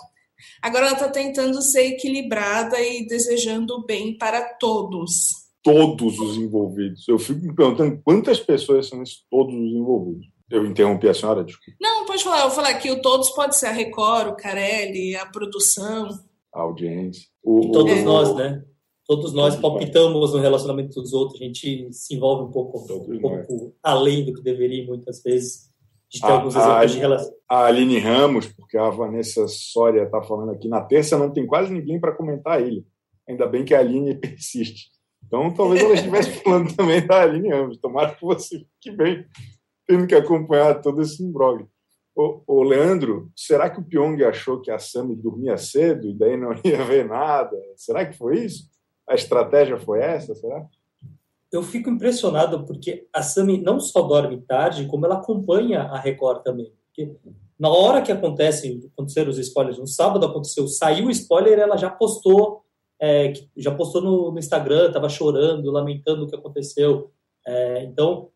agora ela tá tentando ser equilibrada e desejando o bem para todos. Todos os envolvidos. Eu fico me perguntando quantas pessoas são esses todos os envolvidos. Eu interrompi a senhora, desculpa. Não, pode falar. Eu vou falar que o todos pode ser a Record, o Carelli, a produção. A audiência. O, todos é. nós, né? Todos nós palpitamos no relacionamento dos outros. A gente se envolve um pouco, um pouco além do que deveria, muitas vezes de ter a, alguns exemplos de relação. A Aline Ramos, porque a Vanessa Soria está falando aqui, na terça não tem quase ninguém para comentar ele. Ainda bem que a Aline persiste. Então, talvez ela estivesse falando também da Aline Ramos. Tomara que você fique bem, tendo que acompanhar todo esse imbróglio. Ô, ô, Leandro, será que o Pyong achou que a Sami dormia cedo e daí não ia ver nada? Será que foi isso? A estratégia foi essa, será? Eu fico impressionado porque a Sami não só dorme tarde, como ela acompanha a Record também. Porque na hora que acontece, aconteceram os spoilers, no sábado aconteceu, saiu o spoiler, ela já postou, é, já postou no, no Instagram, estava chorando, lamentando o que aconteceu. É, então,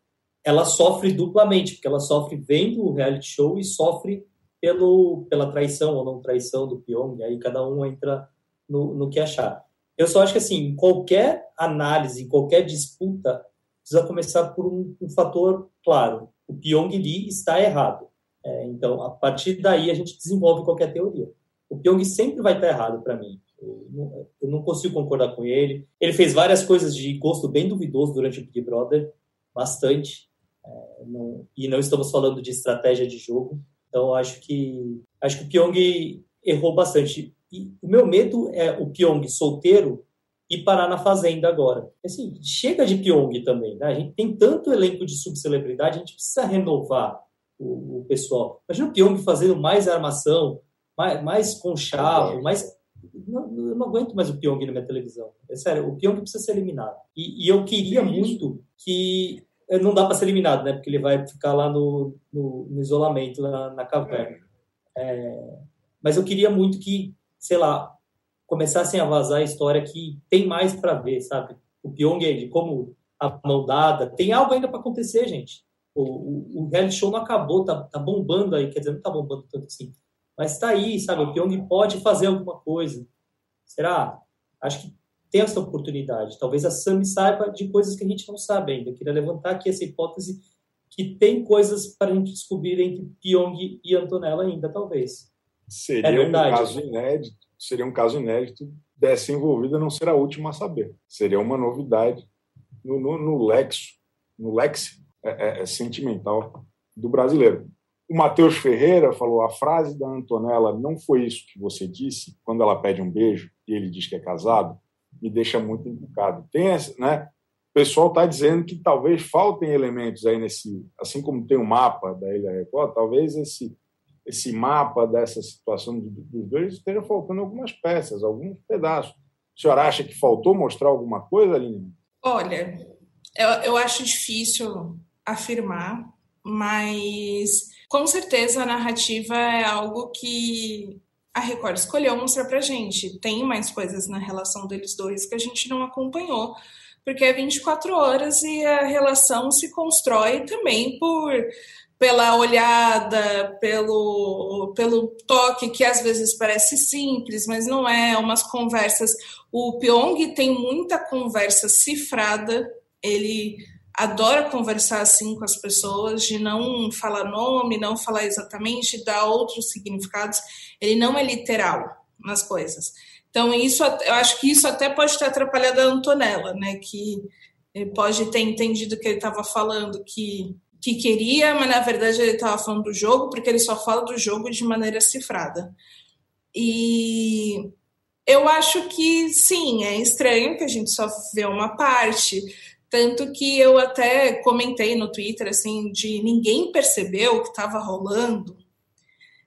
ela sofre duplamente, porque ela sofre vendo o reality show e sofre pelo, pela traição ou não traição do Pyong, aí cada um entra no, no que achar. Eu só acho que, assim, qualquer análise, qualquer disputa, precisa começar por um, um fator claro. O Pyong está errado. É, então, a partir daí, a gente desenvolve qualquer teoria. O Pyong sempre vai estar errado para mim. Eu não, eu não, consigo concordar com ele. Ele fez várias coisas de gosto bem duvidoso durante o Big Brother, bastante. É, não, e não estamos falando de estratégia de jogo. Então, acho que acho que o Pyong errou bastante. E o meu medo é o Pyong solteiro e parar na fazenda agora. Assim, chega de Pyong também, né? A gente tem tanto elenco de subcelebridade, a gente precisa renovar o, o pessoal. Imagina o Pyong fazendo mais armação, mais, mais conchavo, mais... Não, eu não aguento mais o Pyong na minha televisão. É sério, o Pyong precisa ser eliminado. E, e eu queria muito que... Eh, não dá para ser eliminado, né? Porque ele vai ficar lá no, no, no isolamento, na, na caverna. É, mas eu queria muito que sei lá, começassem a vazar a história que tem mais para ver, sabe? O Pyong, como a mão dada, tem algo ainda para acontecer, gente. O, o, o, reality show não acabou, tá, tá bombando aí, quer dizer, não tá bombando tanto assim, mas tá aí, sabe? O Pyong pode fazer alguma coisa. Será? Acho que tem essa oportunidade. Talvez a Sami saiba de coisas que a gente não sabe ainda. Eu queria levantar aqui essa hipótese que tem coisas para a gente descobrir entre Pyong e Antonella ainda, talvez. Seria é um caso inédito. Seria um caso inédito dessa envolvida não ser a última a saber. Seria uma novidade no, no, no lexo, no lex é, é, é sentimental do brasileiro. O Matheus Ferreira falou: a frase da Antonella não foi isso que você disse quando ela pede um beijo e ele diz que é casado, me deixa muito encucado. Tem essa, né? O pessoal está dizendo que talvez faltem elementos aí nesse, assim como tem o um mapa da Ilha Record, talvez esse esse mapa dessa situação dos dois esteja faltando algumas peças, alguns pedaços. O senhor acha que faltou mostrar alguma coisa, Aline? Olha, eu, eu acho difícil afirmar, mas com certeza a narrativa é algo que a Record escolheu mostrar pra gente. Tem mais coisas na relação deles dois que a gente não acompanhou, porque é 24 horas e a relação se constrói também por pela olhada, pelo, pelo toque, que às vezes parece simples, mas não é, umas conversas. O Pyong tem muita conversa cifrada, ele adora conversar assim com as pessoas, de não falar nome, não falar exatamente, dar outros significados. Ele não é literal nas coisas. Então, isso, eu acho que isso até pode ter atrapalhado a Antonella, né? Que pode ter entendido que ele estava falando que que queria, mas na verdade ele estava falando do jogo, porque ele só fala do jogo de maneira cifrada. E eu acho que sim, é estranho que a gente só vê uma parte. Tanto que eu até comentei no Twitter assim, de ninguém percebeu o que estava rolando.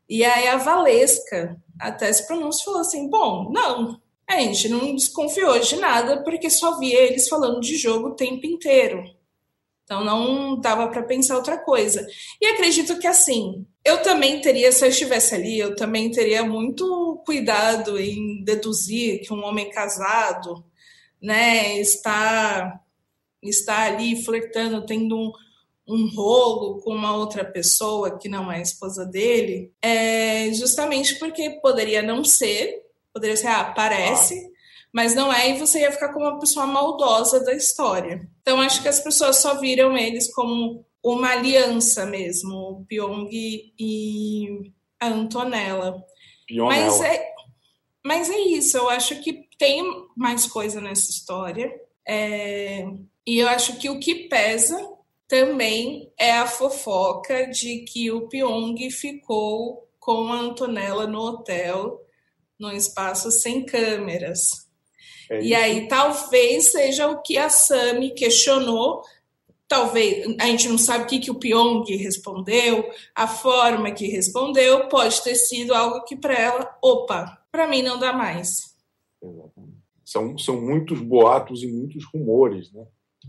E aí a Valesca até se pronunciou falou assim: bom, não, a gente não desconfiou de nada porque só via eles falando de jogo o tempo inteiro. Então não dava para pensar outra coisa. E acredito que assim, eu também teria, se eu estivesse ali, eu também teria muito cuidado em deduzir que um homem casado, né, está está ali flertando, tendo um, um rolo com uma outra pessoa que não é a esposa dele, é justamente porque poderia não ser, poderia ser, ah, parece, mas não é, e você ia ficar como uma pessoa maldosa da história. Então, acho que as pessoas só viram eles como uma aliança mesmo, o Pyong e a Antonella. Mas é, mas é isso, eu acho que tem mais coisa nessa história. É, e eu acho que o que pesa também é a fofoca de que o Pyong ficou com a Antonella no hotel, num espaço sem câmeras. É e aí talvez seja o que a Sami questionou. Talvez a gente não sabe o que, que o Pyong respondeu, a forma que respondeu pode ter sido algo que para ela, opa, para mim não dá mais. Exatamente. São, são muitos boatos e muitos rumores, né?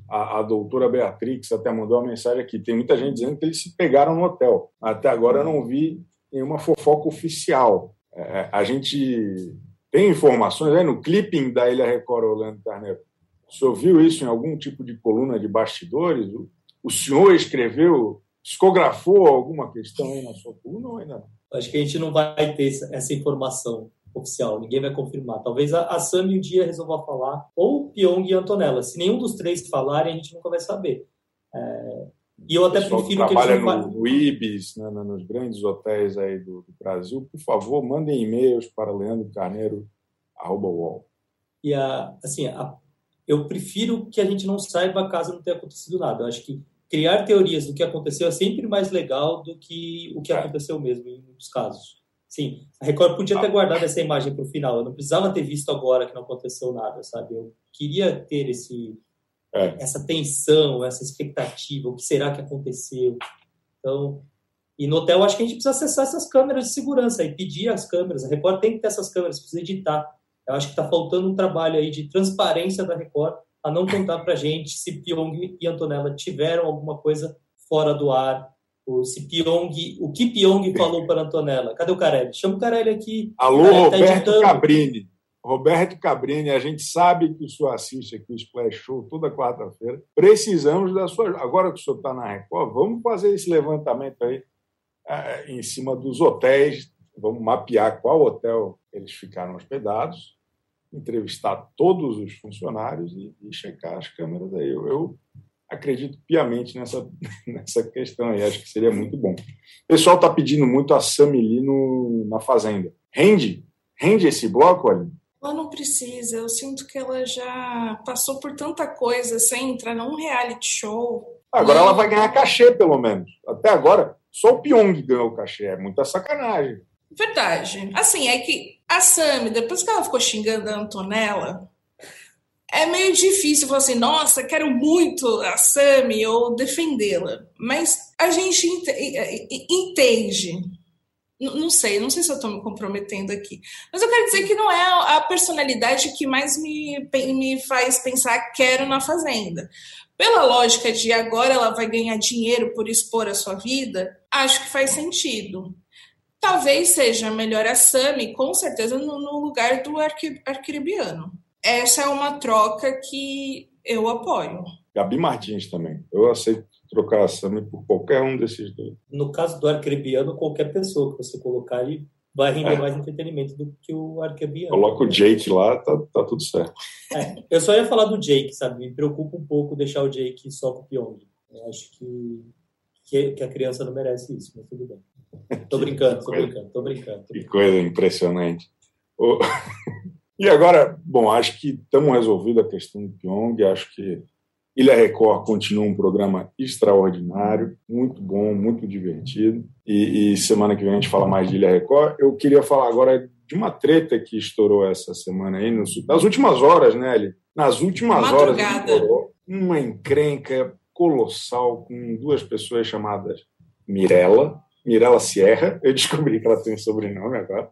A, a, doutora Beatrix até mandou uma mensagem aqui. Tem muita gente dizendo que eles se pegaram no hotel. Até agora eu não vi nenhuma fofoca oficial. É, a gente tem informações aí no clipping da Ilha Record Orlando Carneiro. O senhor viu isso em algum tipo de coluna de bastidores? O senhor escreveu, psicografou alguma questão aí na sua coluna ou ainda não? Acho que a gente não vai ter essa informação oficial, ninguém vai confirmar. Talvez a, a Sami um dia resolva falar, ou Pyong e Antonella. Se nenhum dos três falarem, a gente nunca vai saber. É, e eu até prefiro que, que trabalha no, no Ibis, né, nos grandes hotéis aí do, do, Brasil, por favor, mandem e-mails para Leandro Carneiro arroba E a, assim, a, eu prefiro que a gente não saiba caso não tenha acontecido nada. Eu acho que criar teorias do que aconteceu é sempre mais legal do que o que é. aconteceu mesmo em muitos casos. Sim, a Record podia ter ah. guardado essa imagem para o final. Eu não precisava ter visto agora que não aconteceu nada, sabe? Eu queria ter esse é. essa tensão, essa expectativa, o que será que aconteceu. Então, e no hotel acho que a gente precisa acessar essas câmeras de segurança e pedir as câmeras. A Record tem que ter essas câmeras, precisa editar. Eu acho que está faltando um trabalho aí de transparência da Record a não contar para gente se Pyong e Antonella tiveram alguma coisa fora do ar, ou se Pyong, o que Pyong falou para Antonella. Cadê o Carelli? Chama o Carelli aqui. Alô, tá Roberto Cabrini. Roberto Cabrini, a gente sabe que o senhor assiste aqui o Splash Show toda quarta-feira. Precisamos da sua. Agora que o senhor está na Record, vamos fazer esse levantamento aí é, em cima dos hotéis. Vamos mapear qual hotel eles ficaram hospedados entrevistar todos os funcionários e, e checar as câmeras aí. Eu, eu, acredito piamente nessa, nessa questão aí, acho que seria muito bom. O pessoal está pedindo muito a Samili no, na Fazenda. Rende? Rende esse bloco, ali? Ela não precisa, eu sinto que ela já passou por tanta coisa sem entrar num reality show. Agora ela vai ganhar cachê, pelo menos. Até agora, só o Pyong ganhou o cachê. É muita sacanagem. Verdade. Assim, é que a Sami, depois que ela ficou xingando a Antonella, é meio difícil falar assim, nossa, quero muito a Sami ou defendê-la. Mas a gente entende. Não sei, não sei se eu estou me comprometendo aqui. Mas eu quero dizer que não é a personalidade que mais me, me faz pensar quero na Fazenda. Pela lógica de agora ela vai ganhar dinheiro por expor a sua vida, acho que faz sentido. Talvez seja melhor a Sami, com certeza, no, no lugar do arqui. Essa é uma troca que eu apoio. Gabi Martins também. Eu aceito trocar a Sami por qualquer um desses dois. No caso do arquiribiano, qualquer pessoa que você colocar ali vai render é. mais entretenimento do que o arquiribiano. Coloca o Jake lá, tá, tá tudo certo. É, eu só ia falar do Jake, sabe? Me preocupa um pouco deixar o Jake só com o Pyong. Eu acho que, que, a criança não merece isso, mas tudo bem. Tô brincando, tô brincando, tô brincando. Que coisa impressionante. E agora, bom, acho que estamos resolvendo a questão do Pyong, acho que Ilha Record continua um programa extraordinário, muito bom, muito divertido. E, e, semana que vem a gente fala mais de Ilha Record. Eu queria falar agora de uma treta que estourou essa semana aí, nas últimas horas, né, Eli? Nas últimas Madrugada. horas, uma encrenca colossal com duas pessoas chamadas Mirella Mirella Sierra, eu descobri que ela tem sobrenome agora,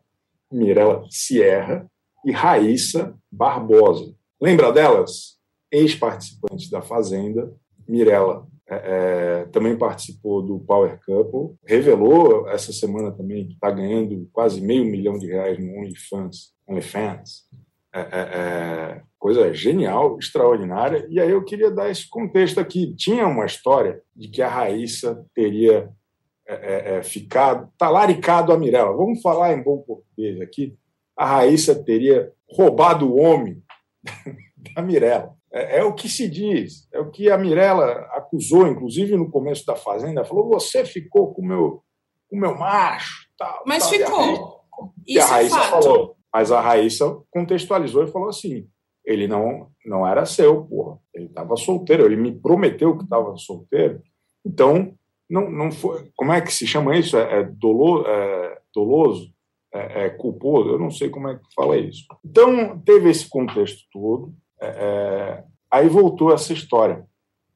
Mirella Sierra, e Raíssa Barbosa. Lembra delas? Ex-participantes da Fazenda. Mirella é, é, também participou do Power Couple, revelou essa semana também que está ganhando quase meio milhão de reais no OnlyFans. OnlyFans. É, é, é, coisa genial, extraordinária. E aí eu queria dar esse contexto aqui. Tinha uma história de que a Raíssa teria ficado, talaricado a Mirella. Vamos falar em bom português aqui. A Raíssa teria roubado o homem da Mirella. É, é, o que se diz, é o que a Mirella acusou, inclusive no começo da Fazenda. Falou: você ficou com meu, o meu macho. Tal, Mas tal. ficou. E a Raíssa, é falou. Mas a Raíssa contextualizou e falou assim: ele não, não era seu, porra. Ele estava solteiro, ele me prometeu que estava solteiro. Então, não, não foi. Como é que se chama isso? É, é, dolo, é doloso? É, é, culposo? Eu não sei como é que fala isso. Então, teve esse contexto todo. É, é, aí voltou essa história.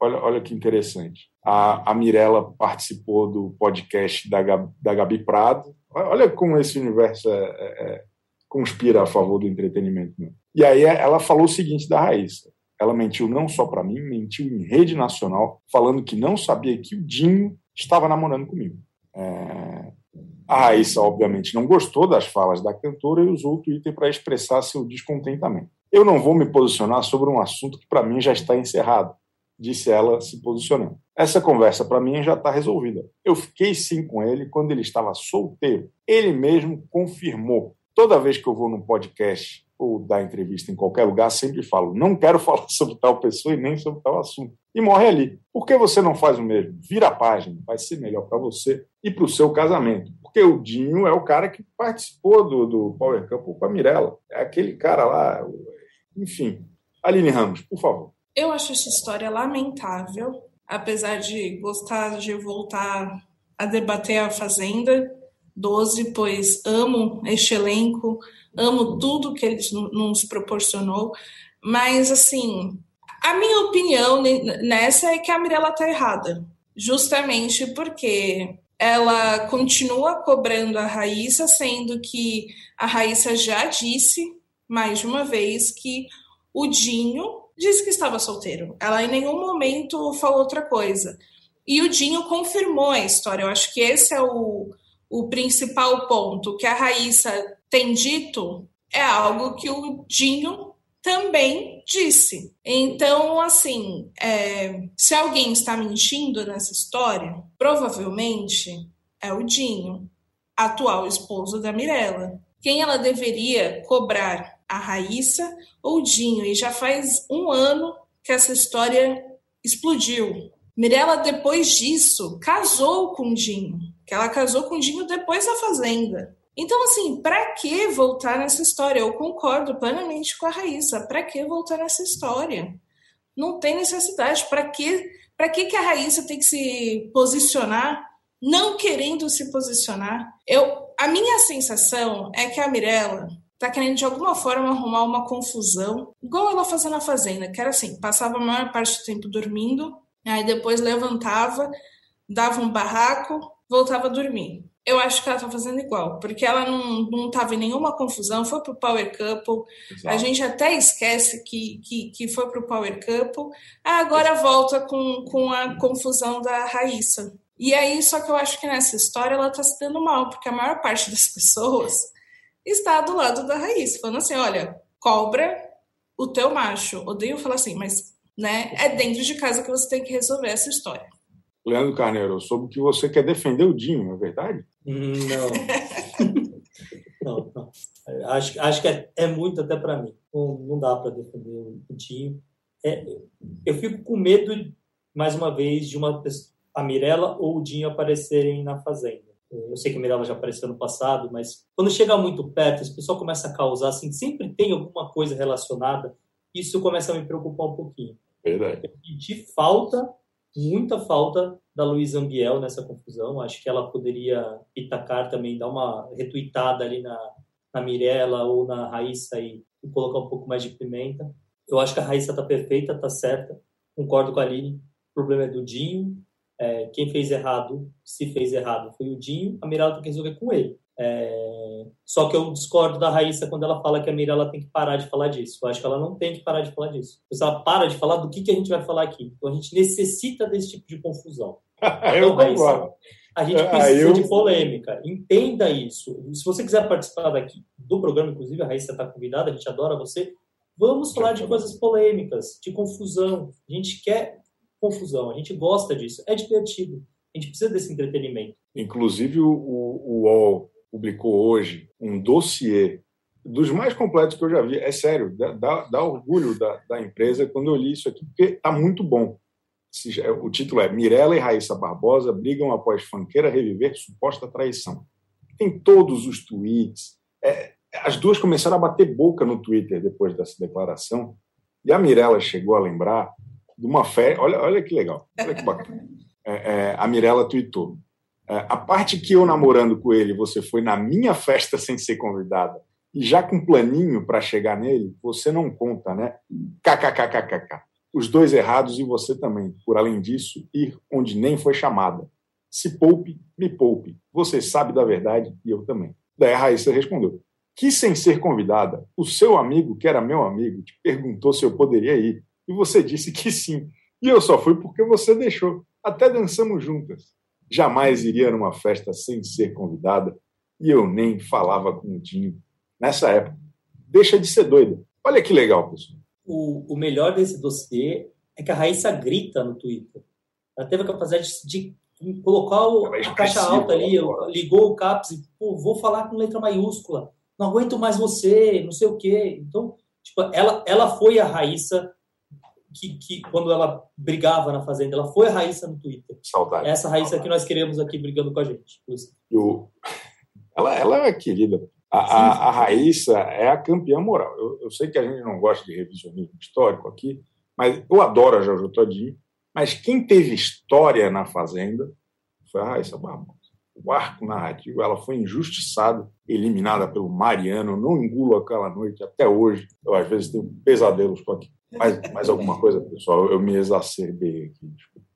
Olha, olha que interessante. A, a Mirella participou do podcast da, da Gabi Prado. Olha como esse universo é, conspira a favor do entretenimento. Né? E aí ela falou o seguinte da Raíssa. Ela mentiu não só para mim, mentiu em rede nacional, falando que não sabia que o Dinho estava namorando comigo. É... A Raíssa, obviamente, não gostou das falas da cantora e usou o Twitter para expressar seu descontentamento. Eu não vou me posicionar sobre um assunto que, para mim, já está encerrado, disse ela, se posicionando. Essa conversa, para mim, já está resolvida. Eu fiquei sim com ele quando ele estava solteiro. Ele mesmo confirmou. Toda vez que eu vou num podcast ou dar entrevista em qualquer lugar, sempre falo: não quero falar sobre tal pessoa e nem sobre tal assunto. E morre ali. Por que você não faz o mesmo? Vira a página, vai ser melhor para você e para o seu casamento. Porque o Dinho é o cara que participou do, do Power Couple com a Mirella. É aquele cara lá. Enfim. Aline Ramos, por favor. Eu acho essa história lamentável, apesar de gostar de voltar a debater a Fazenda 12, pois amo este elenco amo tudo que ele nos proporcionou, mas assim, a minha opinião nessa é que a Mirella está errada, justamente porque ela continua cobrando a Raíssa, sendo que a Raíssa já disse mais de uma vez que o Dinho disse que estava solteiro. Ela em nenhum momento falou outra coisa. E o Dinho confirmou a história. Eu acho que esse é o, o principal ponto. que a Raíssa tem dito é algo que o Dinho também disse. Então, assim, é, se alguém está mentindo nessa história, provavelmente é o Dinho, atual esposo da Mirella. Quem ela deveria cobrar a Raíssa ou Dinho, e já faz um ano que essa história explodiu. Mirella, depois disso, casou com Dinho, que ela casou com Dinho depois da Fazenda. Então, assim, para que voltar nessa história? Eu concordo plenamente com a Raíssa. Para que voltar nessa história? Não tem necessidade. Para que, pra que, que a Raíssa tem que se posicionar não querendo se posicionar? Eu, a minha sensação é que a Mirella tá querendo de alguma forma arrumar uma confusão, igual ela fazia na Fazenda, que era assim, passava a maior parte do tempo dormindo, aí depois levantava, dava um barraco, voltava a dormir. Eu acho que ela tá fazendo igual, porque ela não, não tava em nenhuma confusão, foi pro Power Couple, Exato. a gente até esquece que, que, que foi pro Power Couple, ah, agora volta com, com a confusão da Raíssa. E aí, só que eu acho que nessa história ela tá se dando mal, porque a maior parte das pessoas está do lado da raiz, falando assim: olha, cobra o teu macho. Odeio falar assim, mas né, é dentro de casa que você tem que resolver essa história. Leandro Carneiro, eu soube que você quer defender o Dinho, não é verdade? Hum, não. não, não. Acho, acho que é, é muito até para mim. Não, não dá para defender o Dinho. É, eu fico com medo, mais uma vez, de uma a Mirella ou o Dinho aparecerem na Fazenda. Eu sei que a Mirella já apareceu no passado, mas quando chega muito perto, esse pessoal começa a causar, assim, sempre tem alguma coisa relacionada, isso começa a me preocupar um pouquinho. Verdade. De falta, muita falta da Luísa Ambiel nessa confusão. Acho que ela poderia itacar também, dar uma retuitada ali na, na Mirella ou na Raíssa e, e colocar um pouco mais de pimenta. Eu acho que a Raíssa tá perfeita, tá certa. Concordo com a Aline. O problema é do Dinho é, quem fez errado, se fez errado, foi o Dinho, a Mirella tem que resolver com ele. É, só que eu discordo da Raíssa quando ela fala que a Mirella tem que parar de falar disso. Eu acho que ela não tem que parar de falar disso. Se ela para de falar do que, que a gente vai falar aqui. Então a gente necessita desse tipo de confusão. Então, Raíssa, a gente precisa eu... de polêmica. Entenda isso. Se você quiser participar daqui do programa, inclusive a Raíssa está convidada, a gente adora você. Vamos falar de coisas polêmicas, de confusão. A gente quer confusão. A gente gosta disso. É divertido. A gente precisa desse entretenimento. Inclusive, o, o UOL publicou hoje um dossiê dos mais completos que eu já vi. É sério, dá, dá orgulho da, da, empresa quando eu li isso aqui, porque está muito bom. O título é Mirella e Raíssa Barbosa brigam após fanqueira reviver suposta traição. Tem todos os tweets. É, as duas começaram a bater boca no Twitter depois dessa declaração. E a Mirella chegou a lembrar de uma fé. Olha, olha que legal, olha que bacana. É, é, a Mirella tweetou. É, a parte que eu namorando com ele, você foi na minha festa sem ser convidada e já com planinho para chegar nele, você não conta, né? KKKKKK. Os dois errados e você também. Por além disso, ir onde nem foi chamada. Se poupe, me poupe. Você sabe da verdade e eu também. Daí a Raíssa respondeu: Que sem ser convidada, o seu amigo, que era meu amigo, te perguntou se eu poderia ir e você disse que sim. E eu só fui porque você deixou. Até dançamos juntas. Jamais iria numa festa sem ser convidada e eu nem falava com o Dinho nessa época. Deixa de ser doida. Olha que legal, pessoal. O, o melhor desse dossiê é que a Raíssa grita no Twitter. Ela teve a capacidade de colocar o, é a caixa alta ali, ligou o CAPS e, pô, vou falar com letra maiúscula. Não aguento mais você, não sei o quê. Então, tipo, ela, ela foi a Raíssa que, que, quando ela brigava na Fazenda, ela foi a Raíssa no Twitter. Saudade. Essa Raíssa Saudade. que nós queremos aqui brigando com a gente. Eu, ela, ela é querida. A, a, a, Raíssa é a campeã moral. Eu, eu, sei que a gente não gosta de revisionismo histórico aqui, mas eu adoro a Jojo Todinho. Mas quem teve história na Fazenda foi a Raíssa Barbosa. O arco narrativo, ela foi injustiçada, eliminada pelo Mariano. Eu não engulo aquela noite até hoje. Eu, às vezes, tenho pesadelos com aquilo. Mais, mais alguma coisa, pessoal? Eu me exacerbei aqui. Desculpa.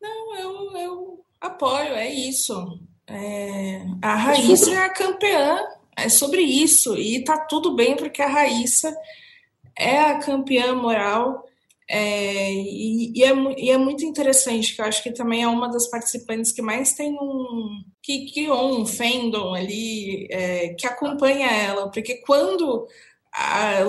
Não, eu, eu apoio, é isso. É, a Raíssa é, é a campeã, é sobre isso. E tá tudo bem, porque a Raíssa é a campeã moral. É, e, e, é, e, é, muito interessante, que eu acho que também é uma das participantes que mais tem um. que criou um fandom ali, é, que acompanha ela, porque quando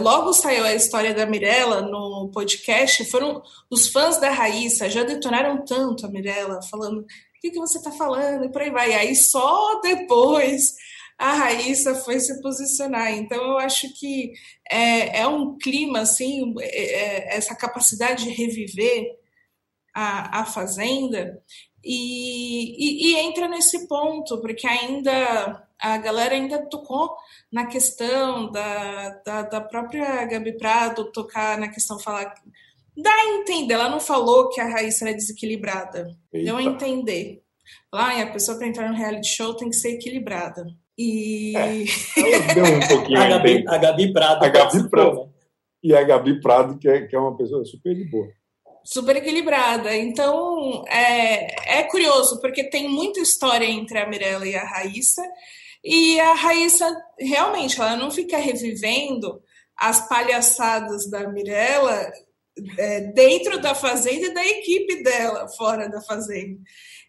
logo saiu a história da Mirella no podcast, foram os fãs da Raíssa já detonaram tanto a Mirella, falando o que, que você está falando e por aí vai. E aí só depois a Raíssa foi se posicionar. Então, eu acho que é, é um clima, assim, é, é essa capacidade de reviver a, a Fazenda, e, e, e, entra nesse ponto, porque ainda a galera ainda tocou na questão da, da, da própria Gabi Prado tocar na questão, falar. Dá a entender, ela não falou que a Raíssa era desequilibrada. Eita. Deu a entender. Lá, a pessoa para entrar no reality show tem que ser equilibrada. E. É, deu um pouquinho a, Gabi, a Gabi Prado. A Gabi Prado. Né? E a Gabi Prado, que é, que é uma pessoa super de boa super equilibrada. Então é, é curioso, porque tem muita história entre a Mirella e a Raíssa, e a Raíssa realmente ela não fica revivendo as palhaçadas da Mirella é, dentro da fazenda e da equipe dela fora da fazenda.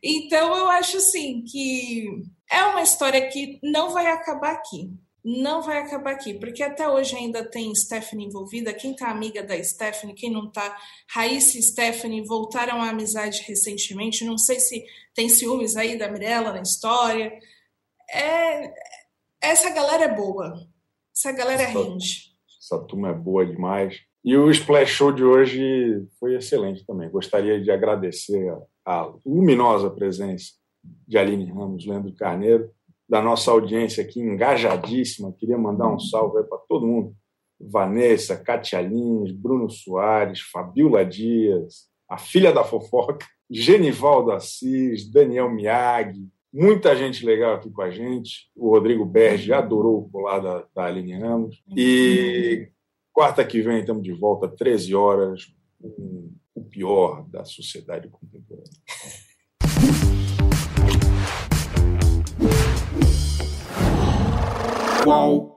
Então eu acho assim que é uma história que não vai acabar aqui não vai acabar aqui, porque até hoje ainda tem Stephanie envolvida. Quem tá amiga da Stephanie, quem não tá, Raíssa e Stephanie voltaram à amizade recentemente. Não sei se tem ciúmes aí da Mirella na história. É, essa galera é boa. Essa galera essa, rende. Essa turma é boa demais. E o Splash Show de hoje foi excelente também. Gostaria de agradecer a, luminosa presença de Aline Ramos, Leandro Carneiro da nossa audiência aqui, engajadíssima. Queria mandar um salve para todo mundo. Vanessa, Katia Lins, Bruno Soares, Fabiola Dias, a filha da fofoca, Genivaldo Assis, Daniel Miag, muita gente legal aqui com a gente. O Rodrigo Berge adorou o colar da, da Aline Ramos. E quarta que vem estamos de volta, 13 horas, com o pior da sociedade contemporânea. qual